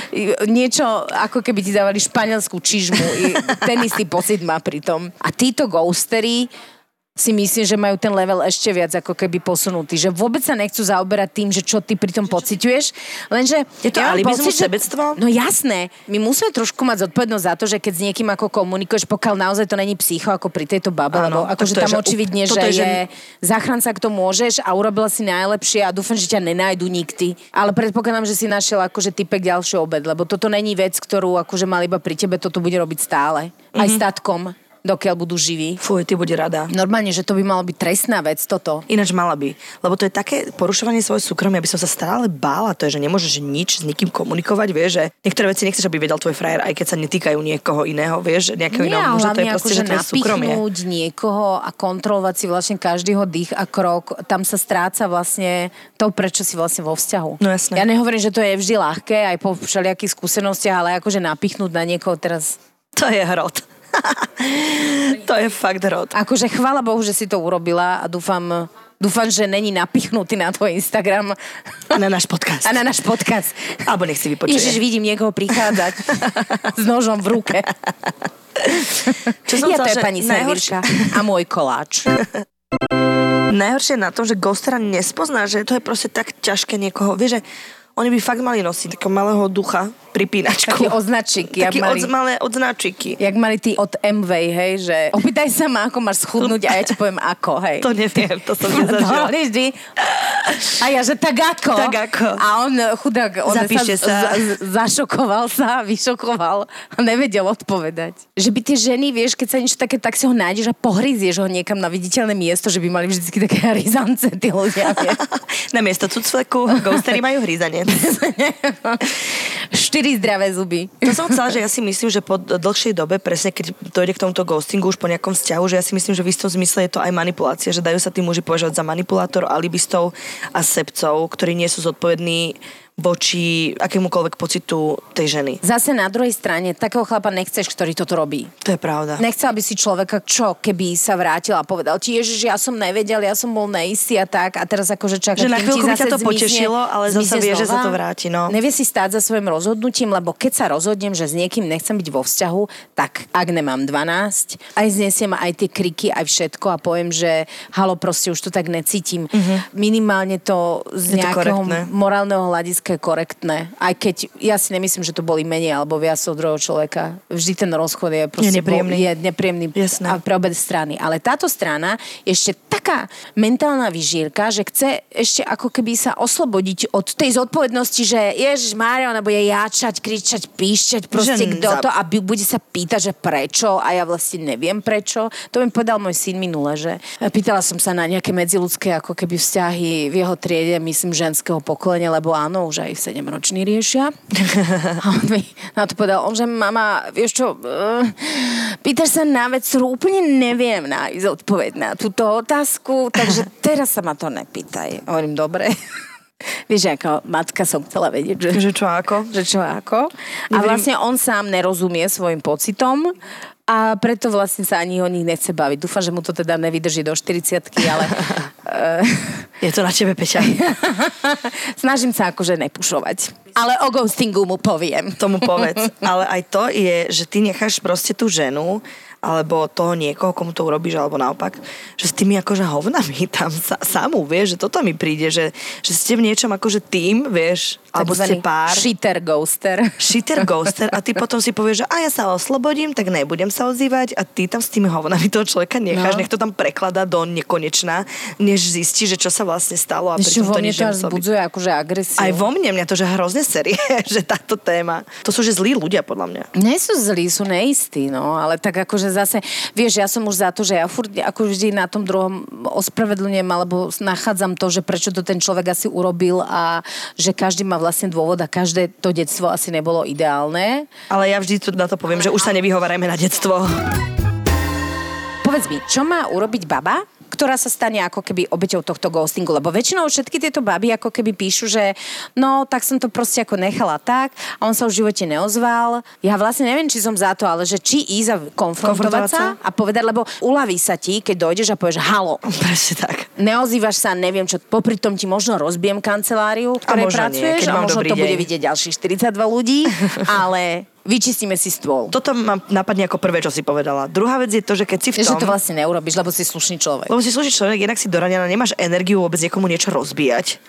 niečo, ako keby ti dávali španielskú čižmu. I ten istý pocit má pri tom. A títo ghostery si myslím, že majú ten level ešte viac ako keby posunutý. Že vôbec sa nechcú zaoberať tým, že čo ty pri tom pociťuješ. Lenže... Je to mám alibizmus, že- sebectvo? No jasné. My musíme trošku mať zodpovednosť za to, že keď s niekým ako komunikuješ, pokiaľ naozaj to není psycho ako pri tejto babe, lebo akože tam očividne, že je, že- záchranca, kto môžeš a urobila si najlepšie a dúfam, že ťa nenájdu nikdy. Ale predpokladám, že si našiel akože typek ďalší obed, lebo toto není vec, ktorú akože mal iba pri tebe, toto bude robiť stále. Aj Mhm. s tatkom, dokiaľ budú živí. Fuj, ty bude rada. Normálne, že to by malo byť trestná vec, toto. Ináč mala by. Lebo to je také porušovanie svojho súkromia, aby som sa stále bála. To je, že nemôžeš nič s nikým komunikovať, vieš, že niektoré veci nechceš, aby vedel tvoj frajer, aj keď sa netýkajú niekoho iného, vieš, nejakého Nie, iného muža. To je proste, akože že súkromie. napichnúť niekoho a kontrolovať si vlastne každýho dých a krok, tam sa stráca vlastne to, prečo si vlastne vo vzťahu. No jasné. Ja nehovorím, že to je vždy ľahké, aj po všelijakých skúsenostiach, ale akože napichnúť na niekoho teraz... To je hrot. to je fakt hrot. Akože chvála Bohu, že si to urobila a dúfam, dúfam, že není napichnutý na tvoj Instagram A na náš podcast. a na náš podcast. Alebo nech si vypočuje. Ježiš, vidím niekoho prichádzať s nožom v ruke. Čo som ja to je pani servírka a môj koláč. Najhoršie na tom, že ghostera nespozná, že to je proste tak ťažké niekoho. Vieš, že oni by fakt mali nosiť takého malého ducha, pripínačku. Taký označík, jak Taký mali- od, malé odznáčiky. Jak mali ty od MV, hej, že opýtaj sa ma, ako máš schudnúť a ja ti poviem ako, hej. To neviem, to som No, nezažila. vždy. A ja, že tak ako. Tak ako. A on, chudák, on Zapíšte sa. sa, z- zašokoval sa, vyšokoval a nevedel odpovedať. Že by tie ženy, vieš, keď sa niečo také, tak si ho nájdeš a pohryzieš ho niekam na viditeľné miesto, že by mali vždy také ryzance tí ľudia. Na miesto cucfleku ghostery majú Štyri zdravé zuby. To som chcela, že ja si myslím, že po dlhšej dobe, presne keď dojde k tomuto ghostingu už po nejakom vzťahu, že ja si myslím, že v istom zmysle je to aj manipulácia, že dajú sa tí muži považovať za manipulátor, alibistov a sebcov, ktorí nie sú zodpovední voči akémukoľvek pocitu tej ženy. Zase na druhej strane, takého chlapa nechceš, ktorý toto robí. To je pravda. Nechcela by si človeka, čo keby sa vrátil a povedal ti, Ježiš, ja som nevedel, ja som bol neistý a tak a teraz akože čaká, Že na chvíľku by zase ťa to zmizne- potešilo, ale zmizne vie, že sa to vráti, no. Nevie si stáť za svojim rozhodnutím, lebo keď sa rozhodnem, že s niekým nechcem byť vo vzťahu, tak ak nemám 12, aj znesiem aj tie kriky, aj všetko a poviem, že halo, proste už to tak necítim. Minimálne to z. Je to nejakého korektné. morálneho hľadiska je korektné. Aj keď ja si nemyslím, že to boli menej alebo viac od druhého človeka. Vždy ten rozchod je proste nepríjemný. Bol, je nepríjemný Jasné. a pre obe strany. Ale táto strana je ešte tak taká mentálna vyžírka, že chce ešte ako keby sa oslobodiť od tej zodpovednosti, že Ježiš Mária, ona bude jačať, kričať, píšťať, proste kto za- to a bu- bude sa pýtať, že prečo a ja vlastne neviem prečo. To mi povedal môj syn minule, že pýtala som sa na nejaké medziludské ako keby vzťahy v jeho triede, myslím, ženského pokolenia, lebo áno, už aj 7 roční riešia. A on mi na to povedal, on, že mama, vieš čo, uh, pýtaš sa na vec, ktorú úplne neviem nájsť odpoveď na túto otázku, takže teraz sa ma to nepýtaj. Hovorím, dobre. Vieš, ako matka som chcela vedieť, že Že čo ako? že čo ako. A vlastne on sám nerozumie svojim pocitom a preto vlastne sa ani o nich nechce baviť. Dúfam, že mu to teda nevydrží do 40 ale eh, Je to na tebe, Peťa. snažím sa akože nepušovať. Ale o ghostingu mu poviem. Tomu povedz. Ale aj to je, že ty necháš proste tú ženu alebo toho niekoho, komu to urobíš, alebo naopak, že s tými akože hovnami tam sa, samú, vieš, že toto mi príde, že, že ste v niečom akože tým, vieš, alebo ste pár. Shitter ghoster. Shitter ghoster a ty potom si povieš, že a ja sa oslobodím, tak nebudem sa ozývať a ty tam s tými hovnami toho človeka necháš, No. nech to tam prekladá do nekonečna, než zistí, že čo sa vlastne stalo a Ešte vo to mne to až zbudzuje akože agresiu. Aj vo mne, mňa to že hrozne série, že táto téma. To sú že zlí ľudia, podľa mňa. Nie sú zlí, sú neistí, no, ale tak akože zase, vieš, ja som už za to, že ja furt ako vždy na tom druhom ospravedlňujem, alebo nachádzam to, že prečo to ten človek asi urobil a že každý má vlastne dôvod a každé to detstvo asi nebolo ideálne. Ale ja vždy na to poviem, že už sa nevyhovárajme na detstvo. Povedz mi, čo má urobiť baba, ktorá sa stane ako keby obeťou tohto ghostingu, lebo väčšinou všetky tieto baby ako keby píšu, že no, tak som to proste ako nechala tak a on sa už v živote neozval. Ja vlastne neviem, či som za to, ale že či ísť a konfrontovať Konfrontovať sa sa? a povedať, lebo uľaví sa ti, keď dojdeš a povieš halo. Presne tak. Neozývaš sa, neviem čo, popri tom ti možno rozbijem kanceláriu, v ktorej nie, pracuješ keď a možno to bude deň. vidieť ďalších 42 ľudí, ale vyčistíme si stôl. Toto ma napadne ako prvé, čo si povedala. Druhá vec je to, že keď si v Že tom... to vlastne neurobiš, lebo si slušný človek. Lebo si slúži človek, inak si doranená, nemáš energiu vôbec niekomu niečo rozbíjať.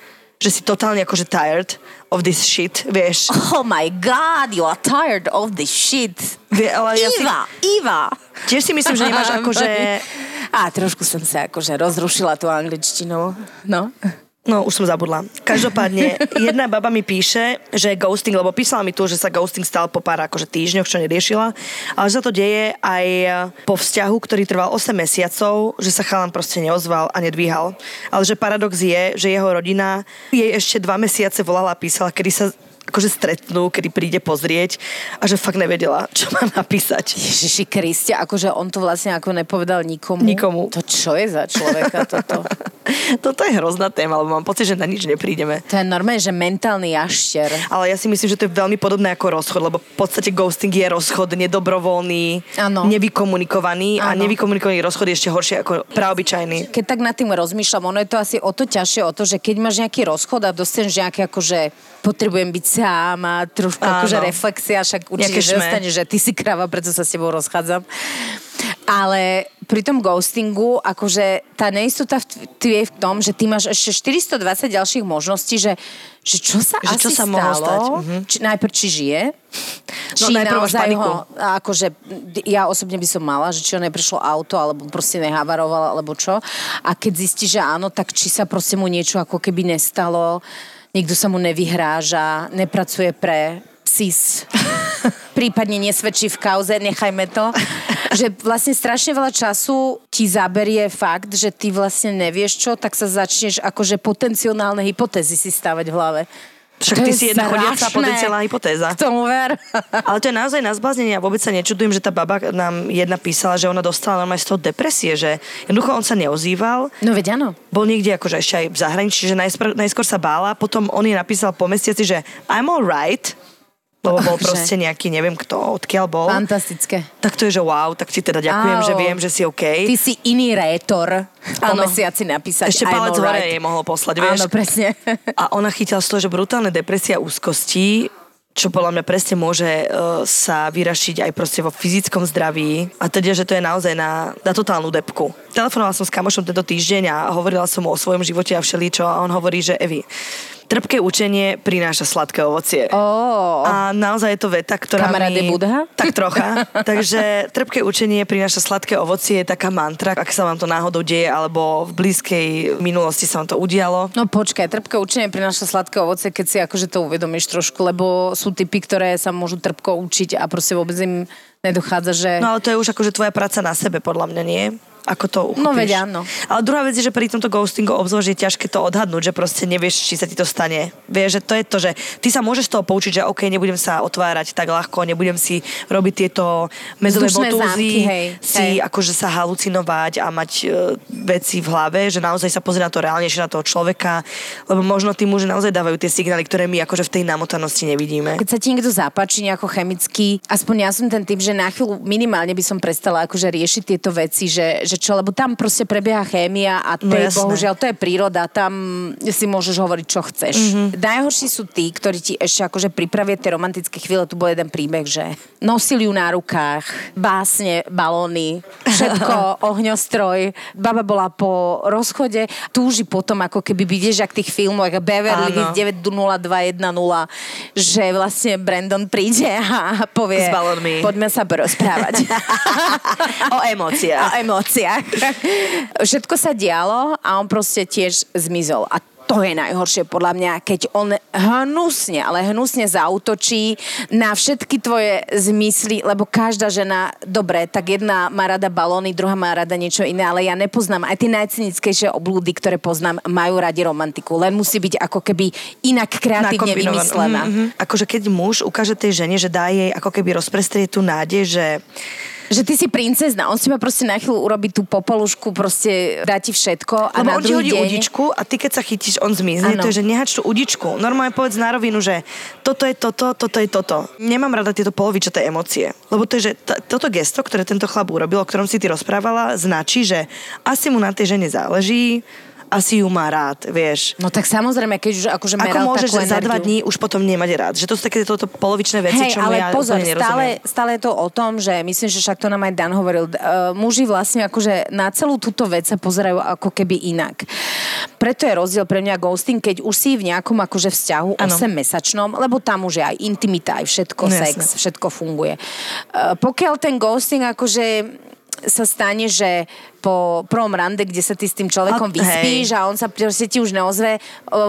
Že si totálne akože tired of this shit, vieš. Oh my god, you are tired of this shit. Vie, ale ja si, Iva, Iva. tiež si myslím, že nemáš akože... A trošku som sa akože rozrušila tú angličtinu. No. No, už som zabudla. Každopádne, jedna baba mi píše, že ghosting, lebo písala mi tu, že sa ghosting stal po pár akože týždňoch, čo neriešila, ale že sa to deje aj po vzťahu, ktorý trval 8 mesiacov, že sa chalan proste neozval a nedvíhal. Ale že paradox je, že jeho rodina jej ešte dva mesiace volala a písala, kedy sa akože stretnú, kedy príde pozrieť a že fakt nevedela, čo má napísať. Ježiši Kriste, akože on to vlastne ako nepovedal nikomu. Nikomu. To čo je za človeka toto? Toto je hrozná téma, lebo mám pocit, že na nič neprídeme. To je normálne, že mentálny jašter. Ale ja si myslím, že to je veľmi podobné ako rozchod, lebo v podstate ghosting je rozchod nedobrovoľný, Áno. nevykomunikovaný a Áno. nevykomunikovaný rozchod je ešte horšie ako praobyčajný. Keď tak nad tým rozmýšľam, ono je to asi o to ťažšie, o to, že keď máš nejaký rozchod a dostaneš nejaké akože potrebujem byť sám a trošku Áno. akože reflexia, však určite dostaneš, že ty si krava, preto sa s tebou rozchádzam. Ale pri tom ghostingu, akože tá neistota je v tom, že ty máš ešte 420 ďalších možností, že, že čo sa Že asi čo sa stalo, stať, mhm. či, najprv či žije, No, či najprv naozaj ho, akože ja osobne by som mala, že či ho neprešlo auto, alebo proste nehavaroval, alebo čo. A keď zistí, že áno, tak či sa proste mu niečo ako keby nestalo, niekto sa mu nevyhráža, nepracuje pre PSIS, prípadne nesvedčí v kauze, nechajme to. Že vlastne strašne veľa času ti zaberie fakt, že ty vlastne nevieš čo, tak sa začneš akože potenciálne hypotézy si stavať v hlave. Však To ty je si jedna chodiaca potenciálna hypotéza. K tomu ver. Ale to je naozaj na zbláznenie a vôbec sa nečudujem, že tá baba nám jedna písala, že ona dostala normálne z toho depresie, že jednoducho on sa neozýval, No veď áno. bol niekde akože ešte aj v zahraničí, že najskôr, najskôr sa bála, potom on jej napísal po mesiaci, že I'm alright, lebo bol Že? proste nejaký, neviem kto, odkiaľ bol. Fantastické. Tak to je, že wow, tak ti teda ďakujem, Áno. že viem, že si OK. Ty si iný rétor po Áno. mesiaci napísať Ešte palec hore jej mohol poslať, vieš. Áno, presne. A ona chytila z toho, že brutálne depresia úzkosti, čo podľa mňa presne môže uh, sa vyrašiť aj proste vo fyzickom zdraví. A teda, že to je naozaj na, na totálnu depku. Telefonovala som s kamošom tento týždeň a hovorila som mu o svojom živote a všeličo a on hovorí, že Evi, trpké učenie prináša sladké ovocie. Oh. A naozaj je to veta, ktorá Kamarát mi... Budha? Tak trocha. Takže trpké učenie prináša sladké ovocie je taká mantra, ak sa vám to náhodou deje, alebo v blízkej minulosti sa vám to udialo. No počkaj, trpké učenie prináša sladké ovoce, keď si akože to uvedomíš trošku, lebo sú typy, ktoré sa môžu trpko učiť a proste vôbec im nedochádza, že... No ale to je už akože tvoja práca na sebe, podľa mňa, nie? Ako to uchopíš. No veď áno. Ale druhá vec je, že pri tomto ghostingu obzvlášť je ťažké to odhadnúť, že proste nevieš, či sa ti to stane. Vieš, že to je to, že ty sa môžeš z toho poučiť, že OK, nebudem sa otvárať tak ľahko, nebudem si robiť tieto Vzdušné botúzy, zámky, hej, si hej. akože sa halucinovať a mať e, veci v hlave, že naozaj sa pozrie na to reálnejšie na toho človeka, lebo možno tí muži naozaj dávajú tie signály, ktoré my akože v tej namotanosti nevidíme. Keď sa ti niekto zapáči nejako chemicky, aspoň ja som ten typ, že na chvíľu minimálne by som prestala akože riešiť tieto veci, že, že čo, lebo tam proste prebieha chémia a to No je bohužiaľ, to je príroda, tam si môžeš hovoriť, čo chceš. Mhm. Mm-hmm. Najhorší sú tí, ktorí ti ešte akože pripravia tie romantické chvíle. Tu bol jeden príbeh, že nosili ju na rukách, básne, balóny, všetko, ohňostroj. Baba bola po rozchode, túži potom, ako keby vidieš, jak tých filmov, ako Beverly. Hills 90210, že vlastne Brandon príde a povie, poďme sa porozprávať. O emóciách. o emóciách. Všetko sa dialo a on proste tiež zmizol. A to je najhoršie podľa mňa, keď on hnusne, ale hnusne zautočí na všetky tvoje zmysly, lebo každá žena, dobre, tak jedna má rada balóny, druhá má rada niečo iné, ale ja nepoznám, aj tie najcynickejšie oblúdy, ktoré poznám, majú radi romantiku. Len musí byť ako keby inak kreatívne vymyslená. Mhm, mhm. Akože keď muž ukáže tej žene, že dá jej ako keby rozprestrie tú nádej, že Že ty si princezna, on si ma proste na chvíľu urobí tú popolušku, proste dá ti všetko a Lebo na on ti hodí deň... udičku a ty keď sa chytíš, on zmizne. To je, že nehač tú udičku. Normálne povedz na rovinu, že toto je toto, toto je toto. Nemám rada tieto polovičaté emócie. Lebo to je, že t- toto gesto, ktoré tento chlap urobil, o ktorom si ty rozprávala, značí, že asi mu na tej žene záleží, asi ju má rád, vieš. No tak samozrejme, keď už akože Ako môžeš takú za dva dní už potom nemať rád. Že to sú také toto polovičné veci, Hej, čo ale ja pozor, stále, stále je to o tom, že myslím, že však to nám aj Dan hovoril, uh, muži vlastne akože na celú túto vec sa pozerajú ako keby inak. Preto je rozdiel pre mňa ghosting, keď už si v nejakom akože vzťahu Áno. 8-mesačnom, lebo tam už je aj intimita, aj všetko, No, sex, jasné. všetko funguje. Uh, pokiaľ ten ghosting akože sa stane, že po prvom rande, kde sa ty s tým človekom A- vyspíš a on sa proste ti už neozve,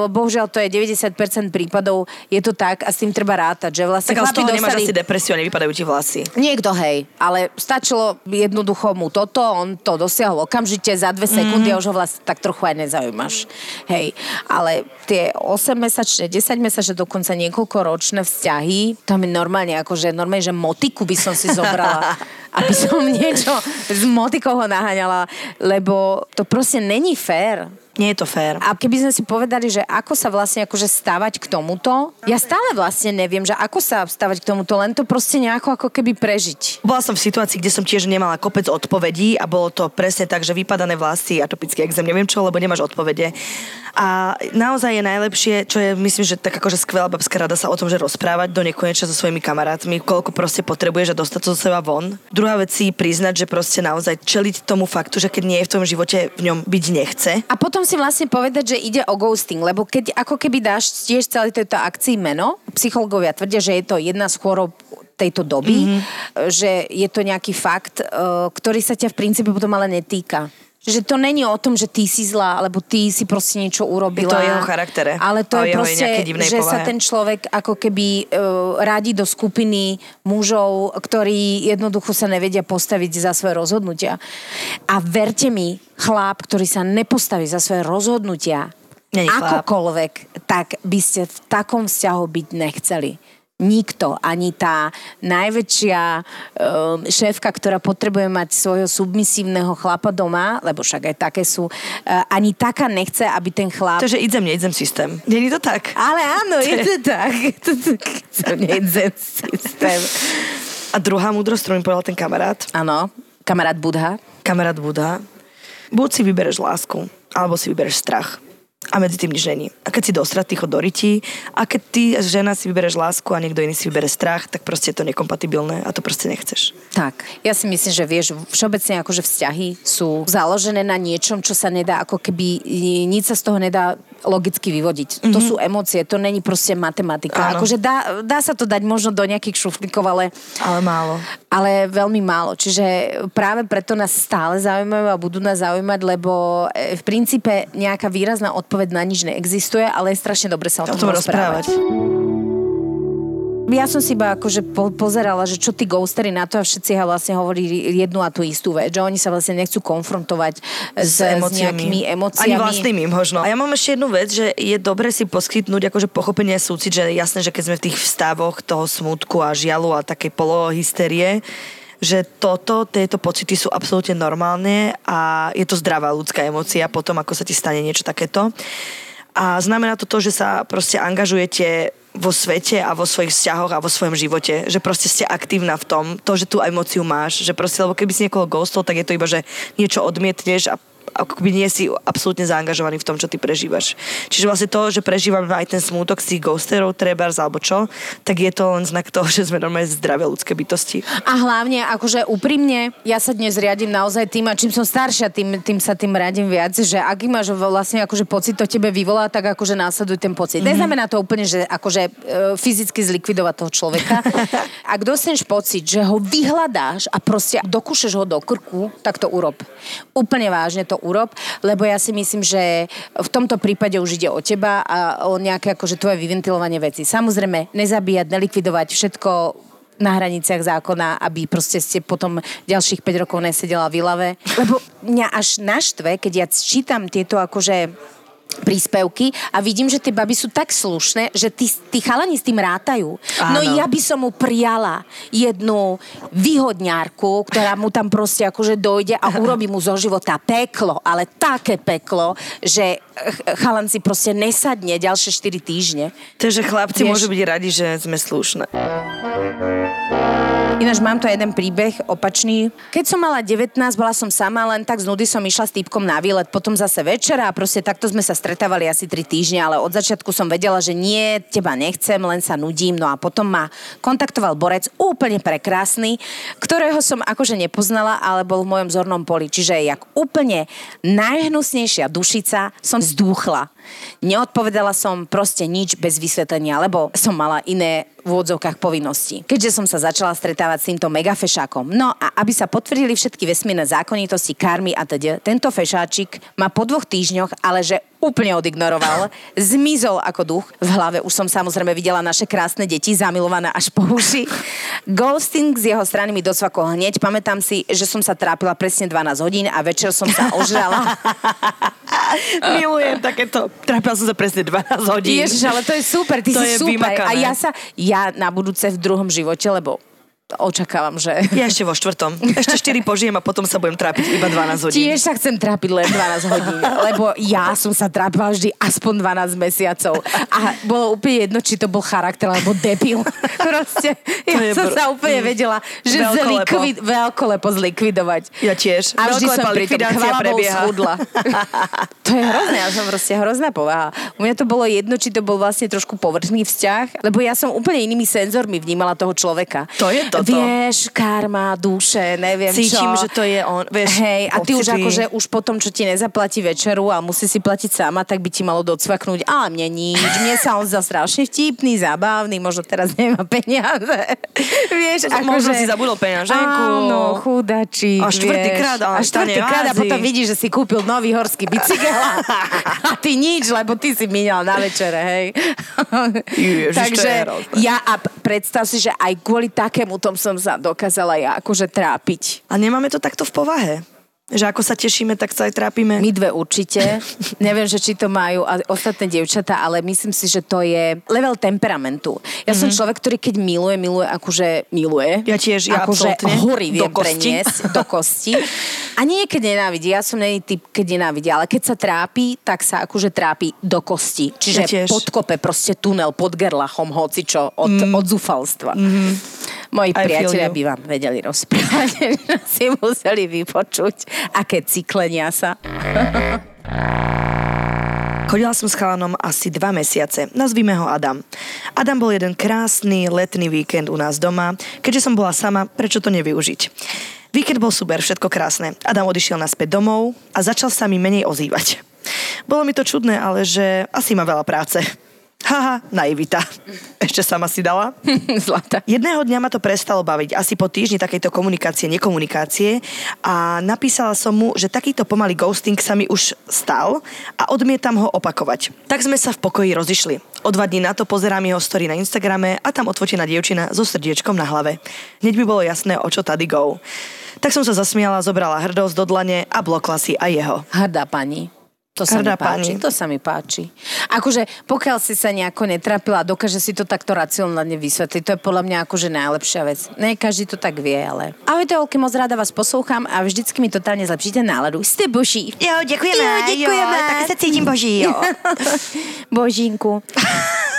bohužiaľ to je 90% prípadov, je to tak a s tým treba rátať, že vlastne Tak ale z toho nemáš dostali... asi depresiu a nevypadajú ti vlasy. Niekto, hej, ale stačilo jednoducho mu toto, on to dosiahol okamžite, za dve sekundy Mhm. a už ho vlastne tak trochu aj nezaujímaš. Hej, ale tie 8-mesačné, 10-mesačné, dokonca niekoľko ročné vzťahy, tam je normálne, akože normálne, že motiku by som si zobrala, aby som niečo s motikou ho naháňala, lebo to proste není fér. Nie je to fér. A keby sme si povedali, že ako sa vlastne akože stávať k tomuto, ja stále vlastne neviem, že ako sa stávať k tomuto, len to proste nejako ako keby prežiť. Bola som v situácii, kde som tiež nemala kopec odpovedí a bolo to presne tak, že vypadané vlasy, atopický exém, neviem čo, lebo nemáš odpovede. A naozaj je najlepšie, čo je, myslím, že tak akože skvelá babská rada sa o tom, že rozprávať do nekonečna so svojimi kamarátmi, koľko proste potrebuješ a dostať to zo seba von. Druhá vec si priznať, že proste naozaj čeliť tomu faktu, že keď nie je v tom živote v ňom byť nechce. A potom si vlastne povedať, že ide o ghosting, lebo keď ako keby dáš tiež celej tejto akcii meno, psychológovia tvrdia, že je to jedna z chorob tejto doby, mm-hmm. že je to nejaký fakt, eh, ktorý sa ťa v princípe potom ale netýka. Že to není o tom, že ty si zlá, alebo ty si proste niečo urobila. Je to o jeho charaktere. Ale to o je proste, že sa povahe. ten človek ako keby uh, radí do skupiny mužov, ktorí jednoducho sa nevedia postaviť za svoje rozhodnutia. A verte mi, chlap, ktorý sa nepostaví za svoje rozhodnutia, Není akokoľvek, tak by ste v takom vzťahu byť nechceli. Nikto, ani tá najväčšia um, šéfka, ktorá potrebuje mať svojho submisívneho chlapa doma, lebo však aj také sú, uh, ani taká nechce, aby ten chlap... To, že idem, neidem systém. Je to tak? Ale áno, je to tak. To nejde systém. A druhá múdrosť, ktorú mi povedal ten kamarát, Áno, kamarát Budha. kamarát Buda, buď si vybereš lásku, alebo si vybereš strach. A medzi tým nič není. A keď si dostratý, chod do. A keď ty, žena, si vybereš lásku a niekto iný si vybere strach, tak proste je to nekompatibilné a to proste nechceš. Tak, ja si myslím, že vieš, všeobecne akože vzťahy sú založené na niečom, čo sa nedá ako keby, nič sa z toho nedá logicky vyvodiť. Mm-hmm. To sú emócie, to není proste matematika. Áno. Akože dá, dá sa to dať možno do nejakých šuflíkov, ale Ale málo. ale veľmi málo. Čiže práve preto nás stále zaujímajú a budú nás zaujímať, lebo e, v princípe nejaká výrazná odpoveď na nič neexistuje, ale je strašne dobre sa o O tom, tom rozprávať. Ja som si iba akože po- pozerala, že čo tí ghostery na to a všetci vlastne hovorili jednu a tú istú vec, že oni sa vlastne nechcú konfrontovať s, s nejakými emóciami. Ani vlastnými možno. A ja mám ešte jednu vec, že je dobre si poskytnúť akože pochopenie a súcit, že je jasné, že keď sme v tých vstavoch toho smutku a žialu a takej polohysterie, že toto, tieto pocity sú absolútne normálne a je to zdravá ľudská emócia potom, ako sa ti stane niečo takéto. A znamená to to, že sa proste angažujete vo svete a vo svojich vzťahoch a vo svojom živote. Že proste ste aktívna v tom, to, že tú emóciu máš. Že proste, lebo keby si niekoho ghostol, tak je to iba, že niečo odmietneš a ako nie si absolútne zaangažovaný v tom, čo ty prežívaš. Čiže vlastne to, že prežívame aj ten smútok z tých ghosterov, trebárs alebo čo, tak je to len znak toho, že sme normálne zdravé ľudské bytosti. A hlavne, akože úprimne, ja sa dnes riadím naozaj tým, a čím som staršia, tým, tým sa tým radím viac, že ak máš vlastne akože pocit to tebe vyvolá, tak akože následuj ten pocit. Mm-hmm. Neznamená to úplne, že akože e, fyzicky zlikvidovať toho človeka. ak dostaneš pocit, že ho vyhľadáš a proste dokúšeš ho do krku, tak to urob. Úplne vážne to urob, lebo ja si myslím, že v tomto prípade už ide o teba a o nejaké akože tvoje vyventilovanie veci. Samozrejme, nezabíjať, nelikvidovať všetko na hraniciach zákona, aby proste ste potom ďalších 5 rokov nesedela v lave. Lebo mňa až naštve, keď ja čítam tieto akože príspevky a vidím, že tie baby sú tak slušné, že tí, tí chalani s tým rátajú. No Áno. ja by som mu prijala jednu výhodňárku, ktorá mu tam proste akože dojde a urobí mu zo života peklo, ale také peklo, že ch- chalan si proste nesadne ďalšie 4 týždne. Takže chlapci Vieš- môžu byť radi, že sme slušné. Ináč mám tu jeden príbeh opačný. Keď som mala 19, bola som sama, len tak z nudy som išla s týpkom na výlet, potom zase večera a proste takto sme sa stretávali asi 3 týždne, ale od začiatku som vedela, že nie, teba nechcem, len sa nudím. No a potom ma kontaktoval borec úplne prekrásny, ktorého som akože nepoznala, ale bol v mojom zornom poli. Čiže jak úplne najhnusnejšia dušica som zdúchla. Neodpovedala som proste nič bez vysvetlenia, lebo som mala iné v úvodzovkách povinnosti. Keďže som sa začala stretávať s týmto megafešákom. No a aby sa potvrdili všetky vesmírne zákonitosti, karmy a teda, tento fešáčik ma po dvoch týždňoch, ale že úplne odignoroval, zmizol ako duch. V hlave už som samozrejme videla naše krásne deti, zamilované až po uši. Ghosting z jeho strany mi docvakol hneď. Pamätám si, že som sa trápila presne 12 hodín a večer som sa ožrala. Milujem takéto. Trápila som sa presne 12 hodín. Ježiš, ale to je super, ty To si je super. vymakané. A ja sa, ja na budúce v druhom živote, lebo očakávam, že... Ja ešte vo štvrtom. Ešte 4 požijem a potom sa budem trápiť iba 12 hodín. Tiež sa chcem trápiť len 12 hodín, lebo ja som sa trápila vždy aspoň 12 mesiacov. A bolo úplne jedno, či to bol charakter alebo debil. Proste, ja je som br- sa úplne vedela, že zlikvid, veľkolepo zlikvidovať. Ja tiež. A vždy som pri tom chvala schudla. to je hrozné, ja som proste hrozná povaha. U mňa to bolo jedno, či to bol vlastne trošku povrchný vzťah, lebo ja som úplne inými senzormi vnímala toho človeka. To je toto. Vieš, karma, duše, neviem Cítim, čo. že to je on. Vieš, Hej, a ty už akože už potom, čo ti nezaplatí večeru a musí si platiť sama, tak by ti malo docvaknúť. Ale mne nič, mne sa on za strašne vtipný, zábavný, možno teraz nemá peniaze. Vieš, Možno akože- si zabudol peňaženku. Áno, chudačík, A štvrtýkrát, vieš. ale A štvrtýkrát a potom vidíš, že si kúpil nový horský bicykel a, a ty nič, lebo ty si míňal na večere, hej. Ježiš, Takže je ja a predstav si, že aj kvôli takému tom som sa dokázala ja akože trápiť. A nemáme to takto v povahe. Že ako sa tešíme, tak sa aj trápime. My dve určite. Neviem, že či to majú ostatné dievčatá, ale myslím si, že to je level temperamentu. Ja mm-hmm. som človek, ktorý keď miluje, miluje akože miluje. Ja tiež, ja akože hory viem Do kosti. preniesť do kosti. A nie keď nenávidí. Ja som není typ, keď nenávidí, ale keď sa trápi, tak sa akože trápi do kosti. Čiže Ja tiež. podkope proste tunel pod gerlachom, hoci čo, od, mm. od zúfalstva. Mm-hmm. Moji I priatelia by vám vedeli rozprávať, si museli vypočuť, aké cyklenia sa. Chodila som s chalanom asi dva mesiace. Nazvíme ho Adam. Adam bol jeden krásny letný víkend u nás doma. Keďže som bola sama, prečo to nevyužiť? Víkend bol super, všetko krásne. Adam odišiel naspäť domov a začal sa mi menej ozývať. Bolo mi to čudné, ale že asi má veľa práce. Haha, naivita. Ešte sama si dala. Zlata. Jedného dňa ma to prestalo baviť, asi po týždni takejto komunikácie, nekomunikácie a napísala som mu, že takýto pomalý ghosting sa mi už stal a odmietam ho opakovať. Tak sme sa v pokoji rozišli. O dva dní na to pozerám jeho story na Instagrame a tam odfotená dievčina so srdiečkom na hlave. Hneď mi bolo jasné, o čo tady go. Tak som sa zasmiala, zobrala hrdosť do dlane a blokla si aj jeho. Hrdá pani. To sa Hrdá mi páči, pani. to sa mi páči. Akože pokiaľ si sa nejako netrapila a dokáže si to takto racionálne vysvetliť, to je podľa mňa akože najlepšia vec. Ne každý to tak vie, ale... Ahojte, Olky, moc rada vás poslúcham a vždycky mi totálne zlepšíte náladu. Ste boží. Jo, ďakujeme. Jo, ďakujeme. Jo, tak sa cítim boží, jo. Božínku.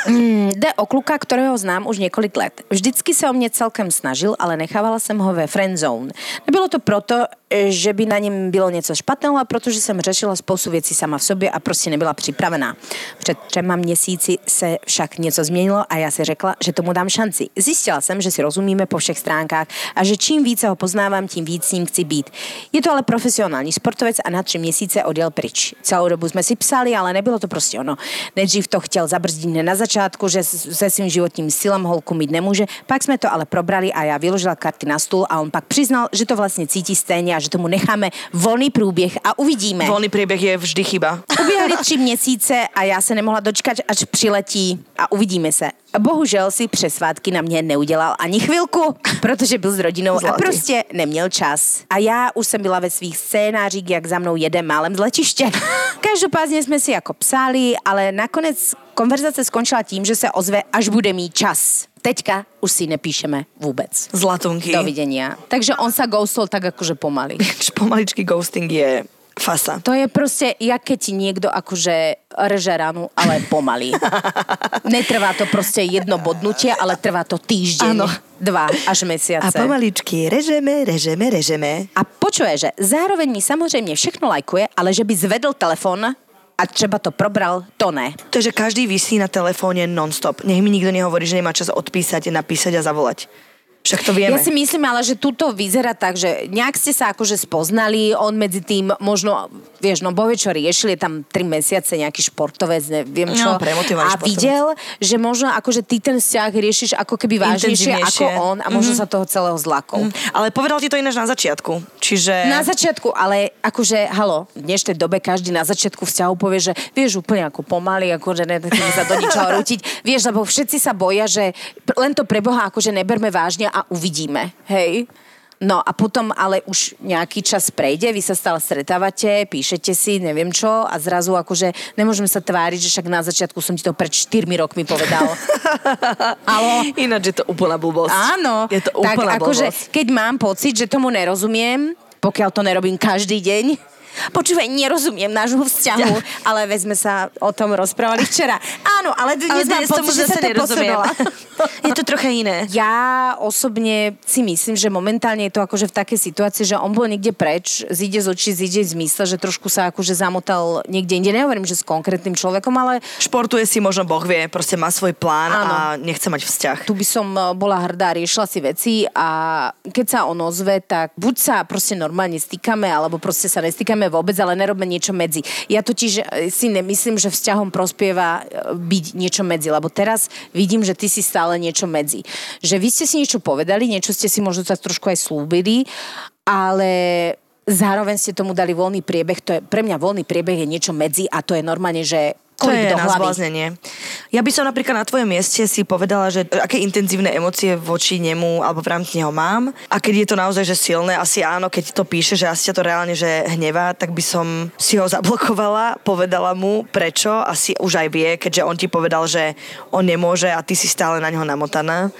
Mm, jde o kluka, kterého znám už několik let. Vždycky se o mě celkem snažil, ale nechávala jsem ho ve friend zone. Nebylo to proto, že by na něm bylo něco špatného, ale protože jsem řešila spoustu věcí sama v sobě a prostě nebyla připravená. Před třema měsíci se však něco změnilo a já si řekla, že tomu dám šanci. Zjistila jsem, že si rozumíme po všech stránkách a že čím více ho poznávám, tím víc s ním chci být. Je to ale profesionální sportovec a na tři měsíce odjel pryč. Celou dobu jsme si psali, ale nebylo to prostě ono. Nejdřív to chtěl zabrzdit hned na začátku, že se svým životním stylem holku mít nemůže, pak jsme to ale probrali a já vyložila karty na stůl a on pak přiznal, že to vlastně cítí stejně a že tomu necháme volný průběh a uvidíme. Voľný priebeh je vždy chyba. Uběhly tři měsíce a já se nemohla dočkat, až přiletí a uvidíme se. Bohužel si přes svátky na mě neudělal ani chvilku, protože byl s rodinou a Zlatý. prostě neměl čas. A já už jsem byla ve svých scénářích, jak za mnou jede málem z letiště. Každopádně jsme si jako psali, ale nakonec konverzace skončila tím, že se ozve, až bude mít čas. Teďka už si nepíšeme vůbec. Zlatunky. Dovidenia. Takže on sa ghostol tak akože pomaly. Pomaličký ghosting je fasa. To je proste, jak keď ti niekto akože reže ranu, ale pomaly. Netrvá to proste jedno bodnutie, ale trvá to týždeň, Áno. dva až A mesiace. pomaličky režeme, režeme, režeme. A počuje, že zároveň mi samozrejme všechno lajkuje, ale že by zvedol telefon a třeba to probral, to ne. To je, že každý vysí na telefóne non-stop. Nech mi nikto nehovorí, že nemá čas odpísať, napísať a zavolať. Však to vieme. Ja si myslím ale, že tuto vyzerá tak, že nejak ste sa akože spoznali, on medzi tým možno, vieš, no bove čo riešili, je tam 3 mesiace nejaký športovec, neviem čo. No, a športovec. videl, že možno akože ty ten vzťah riešiš ako keby vážnejšie ako on a možno sa toho celého zlakol. Ale povedal ti to ináč na začiatku. Čiže... Na začiatku, ale akože, halo, v dnešnej dobe každý na začiatku vzťahu povie, že vieš úplne ako pomaly, akože nechceme sa do ničoho rútiť. Vieš, lebo všetci sa boja, že len to pre Boha akože neberme vážne a uvidíme. Hej? No a potom ale už nejaký čas prejde, vy sa stále stretávate, píšete si, neviem čo a zrazu akože nemôžem sa tváriť, že však na začiatku som ti to pred 4 rokmi povedal. Alo? Ináč je to úplná blbosť. Áno, Je to tak úplná akože, blbosť. keď mám pocit, že tomu nerozumiem, pokiaľ to nerobím každý deň, Počúvaj, nerozumiem nášmu vzťahu, ale veď sme sa o tom rozprávali včera. Áno, ale dnes mám pocit, že sa to je to trocha iné. Ja osobne si myslím, že momentálne je to akože v takej situácii, že on bol niekde preč, zíde z očí, zíde z mysle, že trošku sa akože zamotal niekde inde. Nehovorím, že s konkrétnym človekom, ale Športuje si, možno Boh vie, proste má svoj plán Áno. a nechce mať vzťah. tu by som e, bola hrdá, riešila si veci a keď sa on ozve, tak buď sa proste normálne stýkame, alebo proste sa nestýkame vôbec, ale nerobme niečo medzi. Ja totiž e, si nemyslím, že vzťahom prospieva e, byť niečo medzi, lebo teraz vidím, že ty si stále niečo medzi. Že vy ste si niečo povedali, niečo ste si možno tak trošku aj slúbili, ale zároveň ste tomu dali voľný priebeh. To je, pre mňa voľný priebeh je niečo medzi a to je normálne, že To kolik je do na zbláznenie. Ja by som napríklad na tvojom mieste si povedala, že aké intenzívne emócie voči nemu alebo v rámci neho mám. A keď je to naozaj že silné, asi áno, keď to píše, že asi ťa to reálne že hnevá, tak by som si ho zablokovala, povedala mu prečo, asi už aj vie, keďže on ti povedal, že on nemôže a ty si stále na neho namotaná.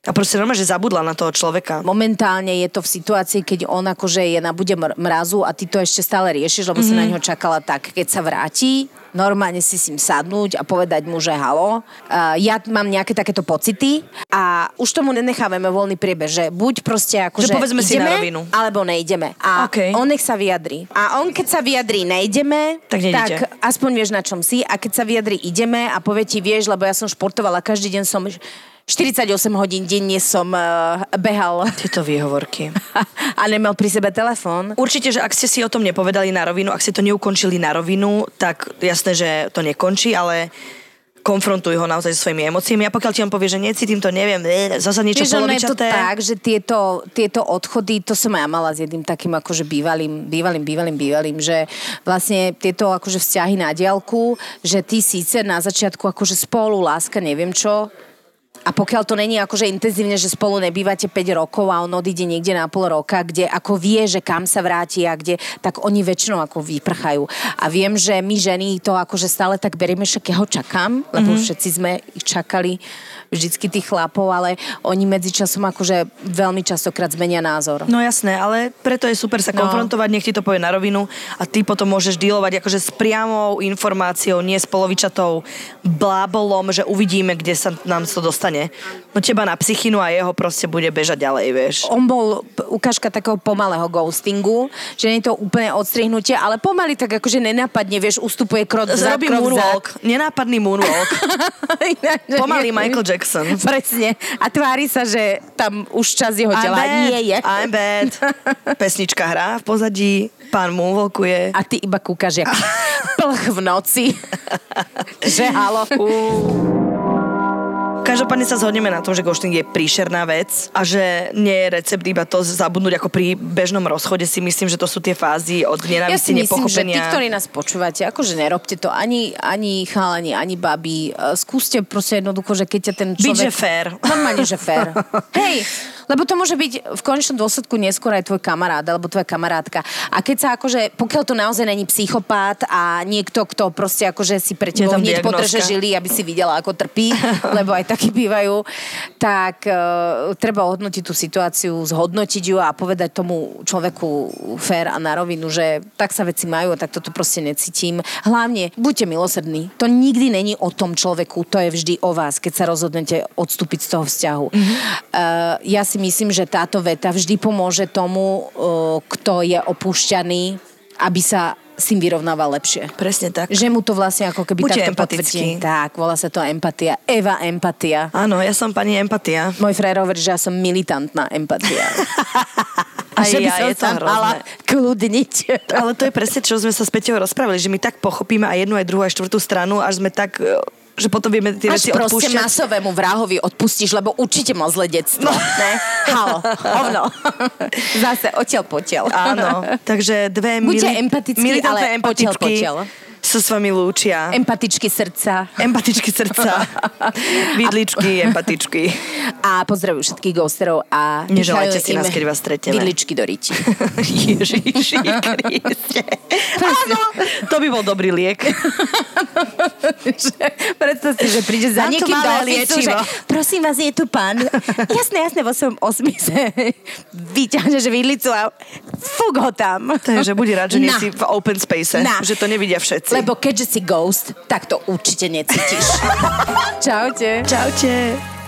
A proste normálne, že zabudla na toho človeka. Momentálne je to v situácii, keď on akože je na bude mr- mrazu a ty to ešte stále riešiš, lebo mm-hmm. si na neho čakala tak. Keď sa vráti, normálne si s ním sadnúť a povedať mu, že halo. Uh, ja mám nejaké takéto pocity a už tomu nenechávame voľný priebeh, že buď proste akože Že povedzme si ideme, na rovinu. alebo nejdeme. A OK. on nech sa vyjadri. A on keď sa vyjadrí nejdeme, Tak nejdete. tak aspoň vieš na čom si. A keď sa vyjadri ideme a povie ti vieš, lebo ja som športovala, každý deň som 48 hodín denne som uh, behal Tieto výhovorky. a nemal pri sebe telefón. Určite, že ak ste si o tom nepovedali na rovinu, ak ste to neukončili na rovinu, tak jasné, že to nekončí, ale konfrontuj ho naozaj so svojimi emóciami a pokiaľ ti on povie, že necítim to, neviem, e, zasa niečo ono je to polovičaté. tak, že tieto, tieto odchody, to som ja mala s jedným takým akože bývalým, bývalým, bývalým, bývalým, že vlastne tieto akože vzťahy na diálku, že ty síce na začiatku akože spolu, láska, neviem čo, a pokiaľ to není akože intenzívne, že spolu nebývate 5 rokov a on odíde niekde na pol roka, kde ako vie, že kam sa vráti a kde, tak oni väčšinou ako vyprchajú. A viem, že my ženy to akože stále tak berieme, však ja ho čakám, lebo mm-hmm. všetci sme ich čakali vždycky tých chlapov, ale oni medzičasom akože veľmi častokrát zmenia názor. No jasné, ale preto je super sa No. konfrontovať, nech ti to povie na rovinu a ty potom môžeš dealovať akože s priamou informáciou, nie s polovičatou blábolom, že uvidíme, kde sa nám to dostane. No teba na psychinu a jeho proste bude bežať ďalej, vieš. on bol ukážka takého pomalého ghostingu, že nie je to úplne odstrihnutie, ale pomaly tak akože nenápadne, vieš, ustupuje krok za Zrobí krok moonwalk, nenápadný moonwalk. za. Pomalý Michael Jackson. Presne. A tvári sa, že tam už čas jeho I'm tela bad, nie je. I'm bad. Pesnička hrá v pozadí, pán moonwalkuje. A ty iba kúkaš jak plch v noci. že halo. Každopádne sa zhodneme na tom, že ghosting je príšerná vec a že nie je recept iba to zabudnúť ako pri bežnom rozchode. Si myslím, že to sú tie fázy od Ja nenávisti, si myslím, že nepochopenia. tí, ktorí nás počúvate, akože nerobte to ani, ani chalani, ani babi. E, Skúste proste jednoducho, že keď ťa ten Byť, človek... že fér. Normálne, že fér. Hej, lebo to môže byť v konečnom dôsledku neskôr aj tvoj kamarát alebo tvoja kamarátka. A keď sa akože, pokiaľ to naozaj není psychopát a niekto, kto proste akože si pre tebou hneď podreže žily, aby si videla, ako trpí, lebo aj takí bývajú, tak uh, treba hodnotiť tú situáciu, zhodnotiť ju a povedať tomu človeku fér a na rovinu, že tak sa veci majú a tak toto proste necítim. Hlavne, buďte milosrdní. To nikdy není o tom človeku, to je vždy o vás, keď sa rozhodnete odstúpiť z toho vzťahu. Mm-hmm. Uh, ja si myslím, že táto veta vždy pomôže tomu, uh, kto je opúšťaný, aby sa s tým vyrovnával lepšie. Presne tak. Že mu to vlastne ako keby Buďte takto potvrdí. Tak, volá sa to empatia. Eva empatia. Áno, ja som pani empatia. Môj frér hovorí, že ja som militantná empatia. A že by som sa mala kľudniť. Ale to je presne, čo sme sa s Peťou rozprávali, že my tak pochopíme aj jednu, aj druhú, aj štvrtú stranu, až sme tak, e, že potom vieme tie Až veci odpúšťať. masovému vrahovi odpustíš, lebo určite mal zlé detstvo. No. Ne? Halo, hovno. Zase odtiaľ potiaľ. Áno, takže dve Buďte mili- empatickí, ale empatičky potiaľ. Sa s vami lúčia. Empatičky srdca. Empatičky srdca. Vidličky, empatičky. A pozdravujú všetkých ghosterov a Neželajte si nás, keď vás stretneme. Vidličky do ríti. Ježiši Kriste. Áno, to by bol dobrý liek. predstav si, že príde za niekým do ofisu, že prosím vás, je tu pán. jasné, jasné, vo svojom osmise vyťahneš vidlicu a fúk ho tam. Takže buď rád, že nie si v open space, že to nevidia všetci. Lebo keďže si ghost, tak to určite necítiš. Čaute. Čaute.